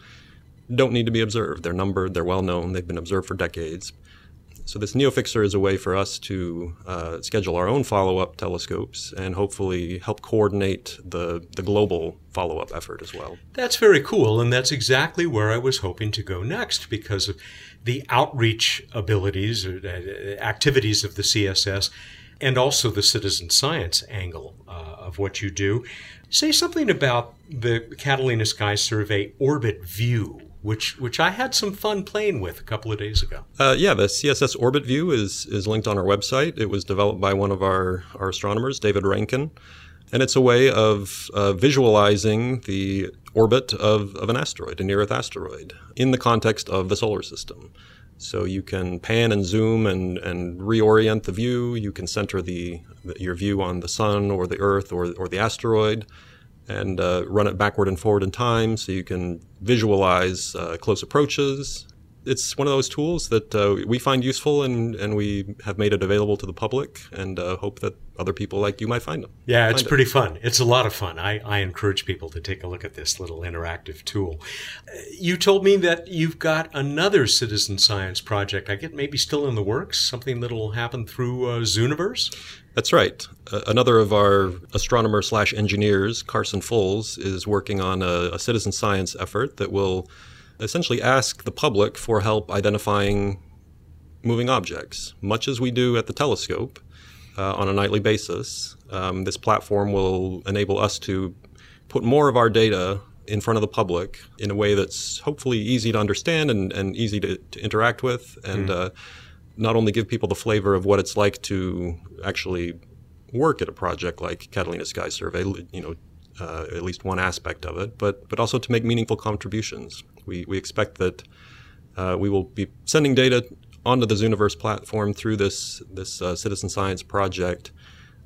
don't need to be observed. They're numbered, they're well known, they've been observed for decades. So this NeoFixer is a way for us to uh, schedule our own follow-up telescopes and hopefully help coordinate the, the global follow-up effort as well. That's very cool, and that's exactly where I was hoping to go next because of the outreach abilities or uh, activities of the CSS and also the citizen science angle uh, of what you do. Say something about the Catalina Sky Survey Orbit View which which I had some fun playing with a couple of days ago. Uh, yeah, the CSS Orbit View is is linked on our website. It was developed by one of our our astronomers, David Rankin, and it's a way of uh, visualizing the orbit of, of an asteroid, a near Earth asteroid, in the context of the solar system. So you can pan and zoom and, and reorient the view. You can center the, the your view on the sun or the Earth or, or the asteroid and uh, run it backward and forward in time so you can visualize uh, close approaches. It's one of those tools that uh, we find useful and, and we have made it available to the public and uh, hope that other people like you might find them. Yeah, it's pretty fun. It's a lot of fun. I, I encourage people to take a look at this little interactive tool. You told me that you've got another citizen science project, I get maybe still in the works, something that will happen through uh, Zooniverse? That's right. Uh, another of our astronomer slash engineers, Carson Fuls, is working on a, a, citizen science effort that will essentially ask the public for help identifying moving objects, much as we do at the telescope uh, on a nightly basis. Um, this platform will enable us to put more of our data in front of the public in a way that's hopefully easy to understand and, and easy to, to interact with and mm. uh, not only give people the flavor of what it's like to actually work at a project like Catalina Sky Survey, you know, uh, at least one aspect of it, but but also to make meaningful contributions. We we expect that uh, we will be sending data onto the Zooniverse platform through this this uh, citizen science project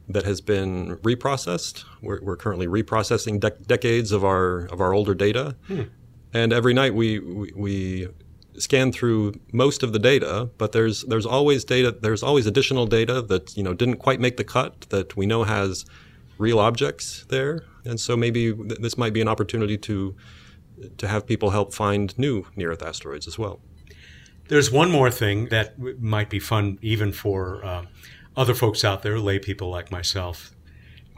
that has been reprocessed. We're, we're currently reprocessing de- decades of our of our older data, hmm. and every night we, we, we scan through most of the data, but there's there's always data there's always additional data that you know didn't quite make the cut that we know has real objects there, and so maybe th- this might be an opportunity to to have people help find new near Earth asteroids as well. There's one more thing that might be fun even for uh, other folks out there, lay people like myself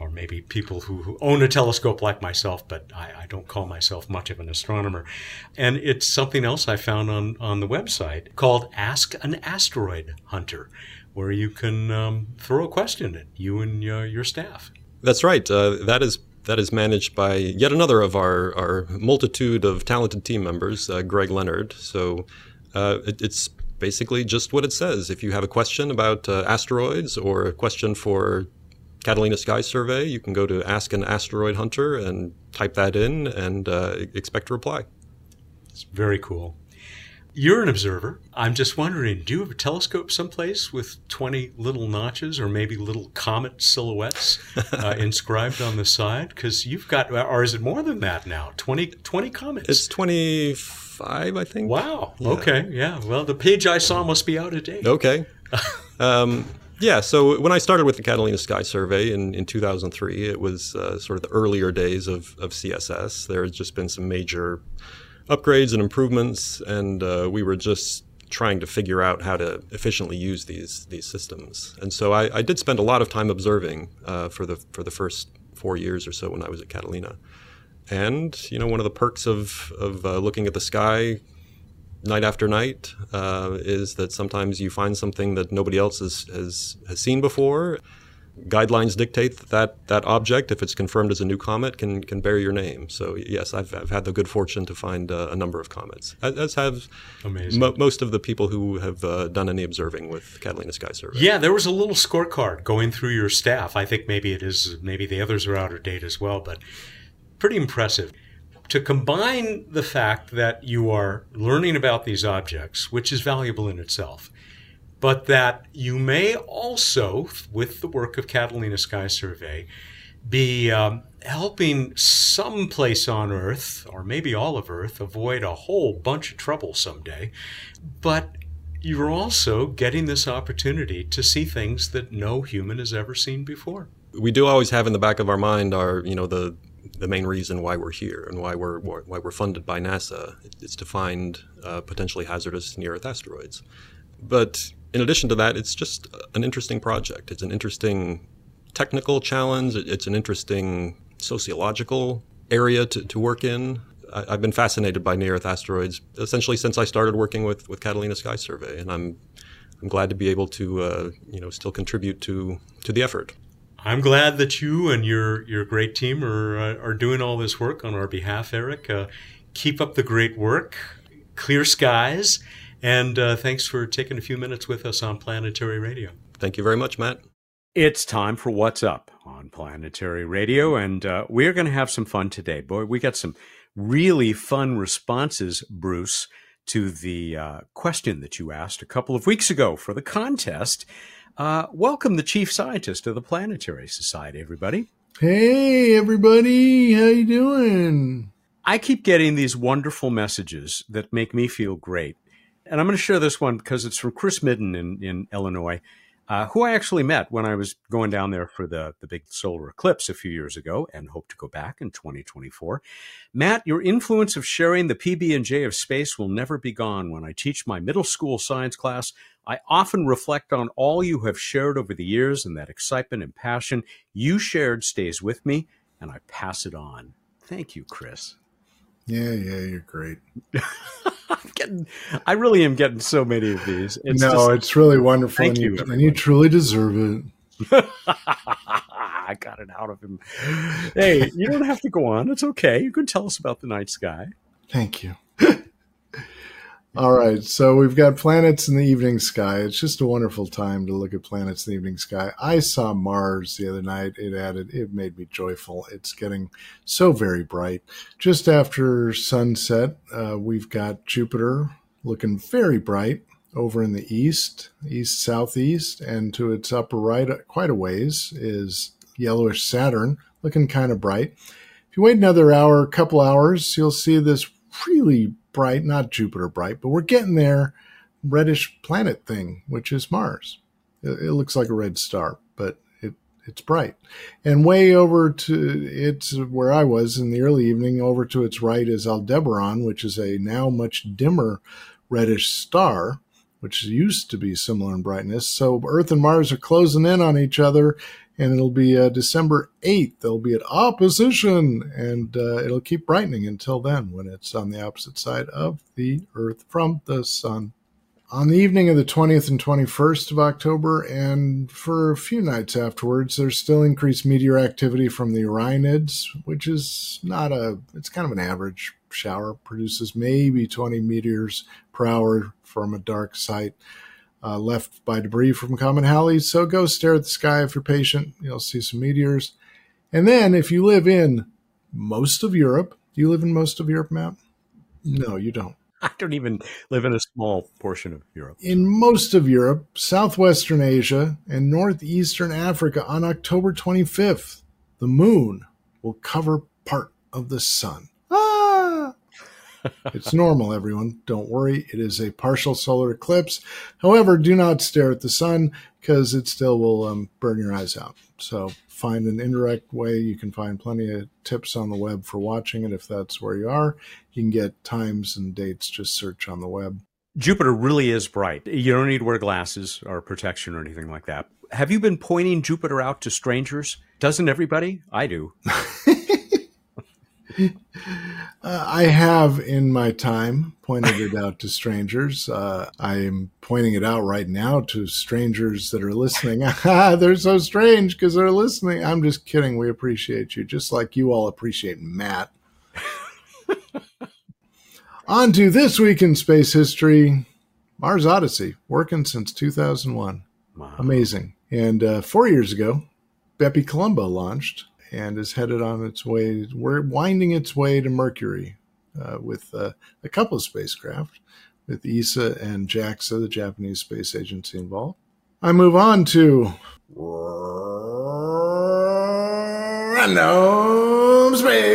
or maybe people who, who own a telescope like myself, but I, I, don't call myself much of an astronomer. And it's something else I found on, on the website called Ask an Asteroid Hunter, where you can um, throw a question at you and uh, your staff. That's right. Uh, that is that is managed by yet another of our, our multitude of talented team members, uh, Greg Leonard. So uh, it, it's basically just what it says. If you have a question about uh, asteroids or a question for Catalina Sky Survey, you can go to Ask an Asteroid Hunter and type that in and uh, expect a reply. It's very cool. You're an observer. I'm just wondering do you have a telescope someplace with 20 little notches or maybe little comet silhouettes uh, inscribed on the side? Because you've got, or is it more than that now? 20, 20 comets? It's 25, I think. Wow. Yeah. Okay. Yeah. Well, the page I saw must be out of date. Okay. um, Yeah, so when I started with the Catalina Sky Survey in, in 2003, it was uh, sort of the earlier days of, of CSS. There had just been some major upgrades and improvements, and uh, we were just trying to figure out how to efficiently use these these systems. And so I, I did spend a lot of time observing uh, for the for the first four years or so when I was at Catalina. And you know, one of the perks of of uh, looking at the sky night after night uh, is that sometimes you find something that nobody else has, has, has seen before. Guidelines dictate that, that that object, if it's confirmed as a new comet, can can bear your name. So yes, I've, I've had the good fortune to find uh, a number of comets, as, have mo- most of the people who have uh, done any observing with Catalina Sky Survey. Yeah, there was a little scorecard going through your staff. I think maybe it is, maybe the others are out of date as well, but pretty impressive to combine the fact that you are learning about these objects, which is valuable in itself, but that you may also, with the work of Catalina Sky Survey, be um, helping some place on Earth, or maybe all of Earth, avoid a whole bunch of trouble someday. But you're also getting this opportunity to see things that no human has ever seen before. We do always have in the back of our mind our, you know, the the main reason why we're here and why we're why we're funded by NASA is to find uh, potentially hazardous near Earth asteroids. But in addition to that, it's just an interesting project. It's an interesting technical challenge. It's an interesting sociological area to, to work in. I, have been fascinated by near Earth asteroids essentially since I started working with, with Catalina Sky Survey, and I'm I'm glad to be able to uh, you know still contribute to to the effort. I'm glad that you and your your great team are uh, are doing all this work on our behalf, Eric. Uh, keep up the great work. Clear skies, and uh, thanks for taking a few minutes with us on Planetary Radio. Thank you very much, Matt. It's time for What's Up on Planetary Radio, and uh, we're going to have some fun today. Boy, we got some really fun responses, Bruce, to the uh, question that you asked a couple of weeks ago for the contest. Uh, welcome the chief scientist of the Planetary Society, everybody. Hey, everybody, how you doing? I keep getting these wonderful messages that make me feel great. And I'm going to share this one because it's from Chris Midden in, in Illinois uh, who I actually met when I was going down there for the, the big solar eclipse a few years ago and hope to go back in 2024. Matt, your influence of sharing the PB&J of space will never be gone. When I teach my middle school science class, I often reflect on all you have shared over the years and that excitement and passion you shared stays with me and I pass it on. Thank you, Chris. Yeah, yeah, you're great. I'm getting, I really am getting so many of these. It's no, just, it's really wonderful, and you, and you truly deserve it. I got it out of him. Hey, you don't have to go on. It's okay. You can tell us about the night sky. Thank you. All right, so we've got planets in the evening sky. It's just a wonderful time to look at planets in the evening sky. I saw Mars the other night. It added, it made me joyful. It's getting so very bright. Just after sunset, uh, we've got Jupiter looking very bright over in the east, east southeast, and to its upper right, uh, quite a ways, is yellowish Saturn looking kind of bright. If you wait another hour, a couple hours, you'll see this really bright, not Jupiter bright, but we're getting there, reddish planet thing, which is Mars. It, it looks like a red star, but it it's bright. And way over to it's where I was in the early evening, over to its right is Aldebaran, which is a now much dimmer reddish star which used to be similar in brightness. So Earth and Mars are closing in on each other, and it'll be uh, December 8th. They'll be at opposition, and uh, it'll keep brightening until then when it's on the opposite side of the Earth from the Sun. On the evening of the 20th and 21st of October, and for a few nights afterwards, there's still increased meteor activity from the Orionids, which is not a, it's kind of an average shower, produces maybe 20 meteors per hour from a dark site uh, left by debris from comet Halley. So go stare at the sky if you're patient. You'll see some meteors. And then if you live in most of Europe, do you live in most of Europe, Matt? No, you don't. I don't even live in a small portion of Europe. In most of Europe, southwestern Asia, and northeastern Africa on October 25th, the moon will cover part of the sun. It's normal, everyone. Don't worry. It is a partial solar eclipse. However, do not stare at the sun because it still will um, burn your eyes out. So find an indirect way. You can find plenty of tips on the web for watching it if that's where you are. You can get times and dates, just search on the web. Jupiter really is bright. You don't need to wear glasses or protection or anything like that. Have you been pointing Jupiter out to strangers? Doesn't everybody? I do. Uh, I have in my time pointed it out to strangers. Uh, I am pointing it out right now to strangers that are listening. they're so strange because they're listening. I'm just kidding. We appreciate you, just like you all appreciate Matt. On to this week in space history Mars Odyssey, working since 2001. Wow. Amazing. And uh, four years ago, Bepi Colombo launched and is headed on its way. We're winding its way to Mercury uh, with uh, a couple of spacecraft, with ESA and JAXA, the Japanese space agency, involved. I move on to random space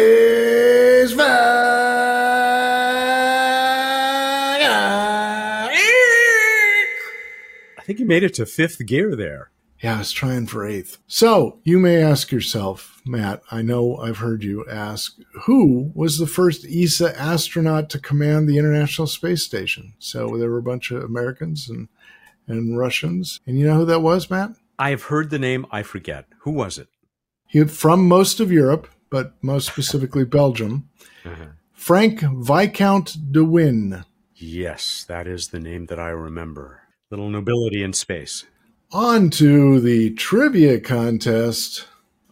I think you made it to fifth gear there. Yeah, I was trying for eighth. So you may ask yourself, Matt, I know I've heard you ask, who was the first ESA astronaut to command the International Space Station? So there were a bunch of Americans and, and Russians. And you know who that was, Matt? I've heard the name, I forget. Who was it? He from most of Europe, but most specifically Belgium. Uh-huh. Frank Viscount de Winne. Yes, that is the name that I remember. Little nobility in space. On to the trivia contest.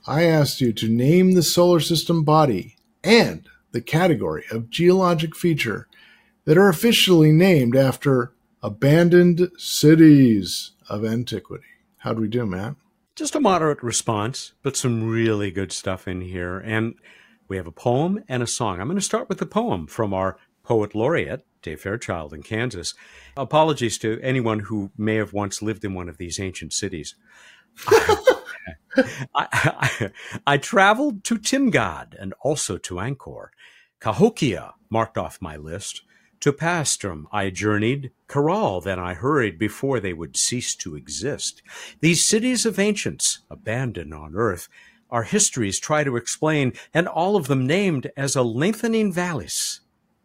I asked you to name the solar system body and the category of geologic feature that are officially named after abandoned cities of antiquity. How'd we do, Matt? Just a moderate response, but some really good stuff in here. And we have a poem and a song. I'm going to start with the poem from our poet laureate, Dave Fairchild in Kansas. Apologies to anyone who may have once lived in one of these ancient cities. I, I, I, traveled to Timgad and also to Angkor. Cahokia marked off my list. To Paestum I journeyed, Caral then I hurried before they would cease to exist. These cities of ancients, abandoned on earth, our histories try to explain, and all of them named as a lengthening valleys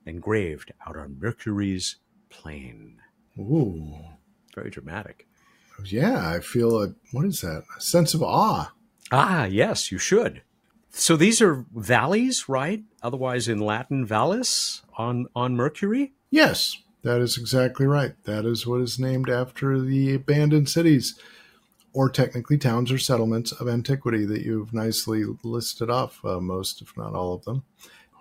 engraved out on Mercury's plane. Ooh. Very dramatic. Yeah, I feel a, what is that? A sense of awe. Ah, yes, you should. So these are valleys, right? Otherwise in Latin, vallis on, on Mercury? Yes, that is exactly right. That is what is named after the abandoned cities, or technically towns or settlements of antiquity that you've nicely listed off, uh, most, if not all of them.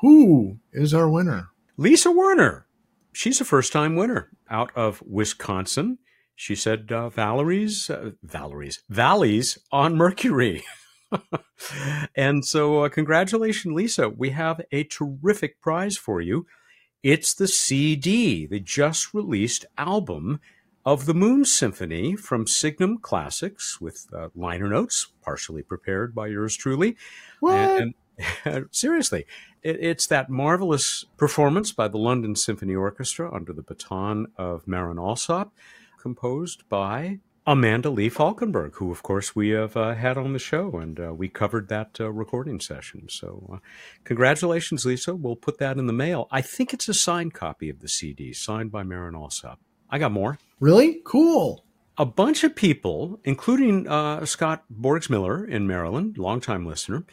Who is our winner? Lisa Werner. She's a first time winner out of Wisconsin. She said uh, Valerie's, uh, Valerie's, Valleys on Mercury. and so, uh, congratulations, Lisa. We have a terrific prize for you. It's the CD, the just released album of the Moon Symphony from Signum Classics with uh, liner notes, partially prepared by yours truly. What? And, and seriously, it, it's that marvelous performance by the London Symphony Orchestra under the baton of Marin Alsop, composed by Amanda Lee Falkenberg, who, of course, we have uh, had on the show, and uh, we covered that uh, recording session. So, uh, congratulations, Lisa. We'll put that in the mail. I think it's a signed copy of the CD, signed by Marin Alsop. I got more. Really? Cool. A bunch of people, including uh, Scott Borgs Miller in Maryland, longtime listener,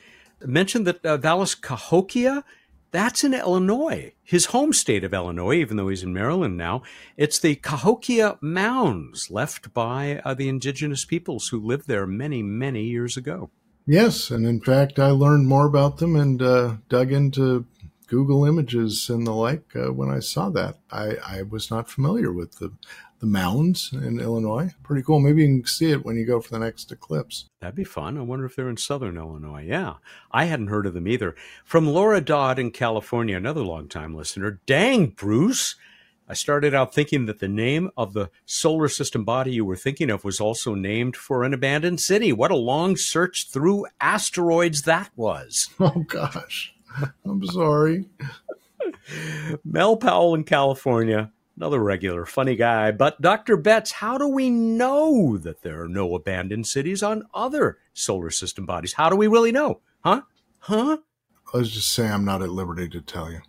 mentioned that uh, Valles Cahokia, that's in Illinois, his home state of Illinois, even though he's in Maryland now. It's the Cahokia Mounds left by uh, the indigenous peoples who lived there many, many years ago. Yes, and in fact, I learned more about them and uh, dug into Google Images and the like uh, when I saw that. I, I was not familiar with the the mounds in Illinois. Pretty cool. Maybe you can see it when you go for the next eclipse. That'd be fun. I wonder if they're in southern Illinois. Yeah. I hadn't heard of them either. From Laura Dodd in California, another longtime listener. Dang, Bruce. I started out thinking that the name of the solar system body you were thinking of was also named for an abandoned city. What a long search through asteroids that was. Oh, gosh. I'm sorry. Mel Powell in California, another regular funny guy. But Dr. Betts, how do we know that there are no abandoned cities on other solar system bodies? How do we really know? Huh? Huh? Let's just say I'm not at liberty to tell you.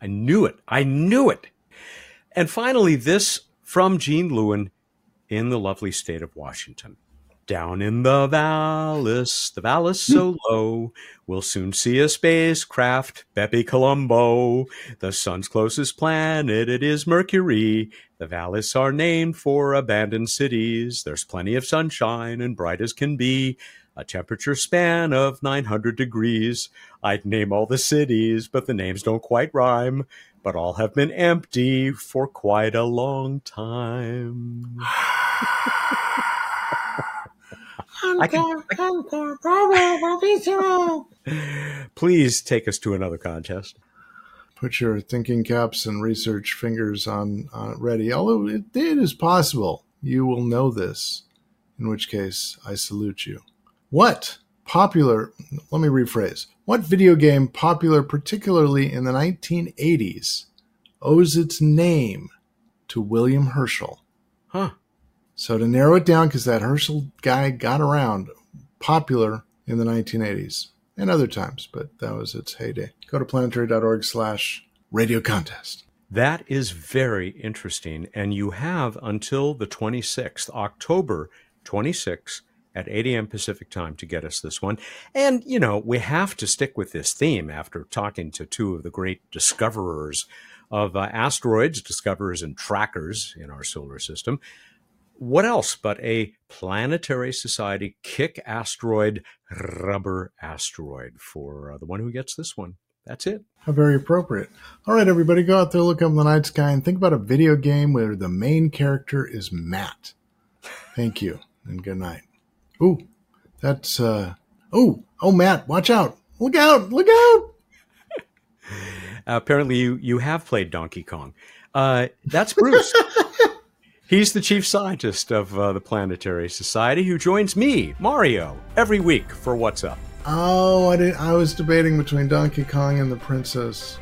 I knew it. I knew it. And finally, this from Gene Lewin in the lovely state of Washington. Down in the Vallis, the Vallis so hmm. low, we'll soon see a spacecraft, Bepi Colombo. The sun's closest planet, it is Mercury. The Vallis are named for abandoned cities. There's plenty of sunshine and bright as can be. A temperature span of 900 degrees. I'd name all the cities, but the names don't quite rhyme. But all have been empty for quite a long time. Encore, encore, bravo, bravissimo. Please take us to another contest. Put your thinking caps and research fingers on uh, ready. Although it, it is possible you will know this, in which case I salute you. What popular, let me rephrase, what video game popular particularly in the 1980s owes its name to William Herschel? Huh. So to narrow it down, because that Herschel guy got around, popular in the 1980s and other times, but that was its heyday. Go to planetary.org slash radio contest. That is very interesting. And you have until the 26th, October 26th at 8 a.m. Pacific time to get us this one. And, you know, we have to stick with this theme after talking to two of the great discoverers of uh, asteroids, discoverers and trackers in our solar system what else but a planetary society kick asteroid rubber asteroid for uh, the one who gets this one? That's it. How very appropriate. All right everybody go out there look up in the night sky and think about a video game where the main character is matt. Thank you and good night. Ooh that's uh oh oh matt watch out. Look out look out. Apparently you you have played donkey kong. Uh that's bruce He's the chief scientist of uh, the Planetary Society who joins me, Mario, every week for What's Up. Oh, I, did, I was debating between Donkey Kong and the Princess.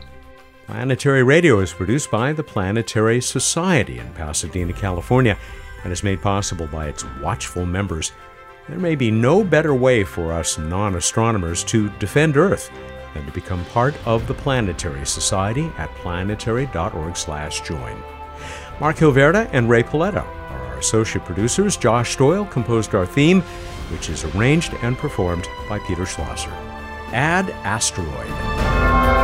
Planetary Radio is produced by the Planetary Society in Pasadena, California, and is made possible by its watchful members. There may be no better way for us non astronomers to defend Earth than to become part of the Planetary Society at planetary.org/join. Mark Hilverda and Rae Paoletta are our associate producers. Josh Doyle composed our theme, which is arranged and performed by Peter Schlosser. Ad Asteroid.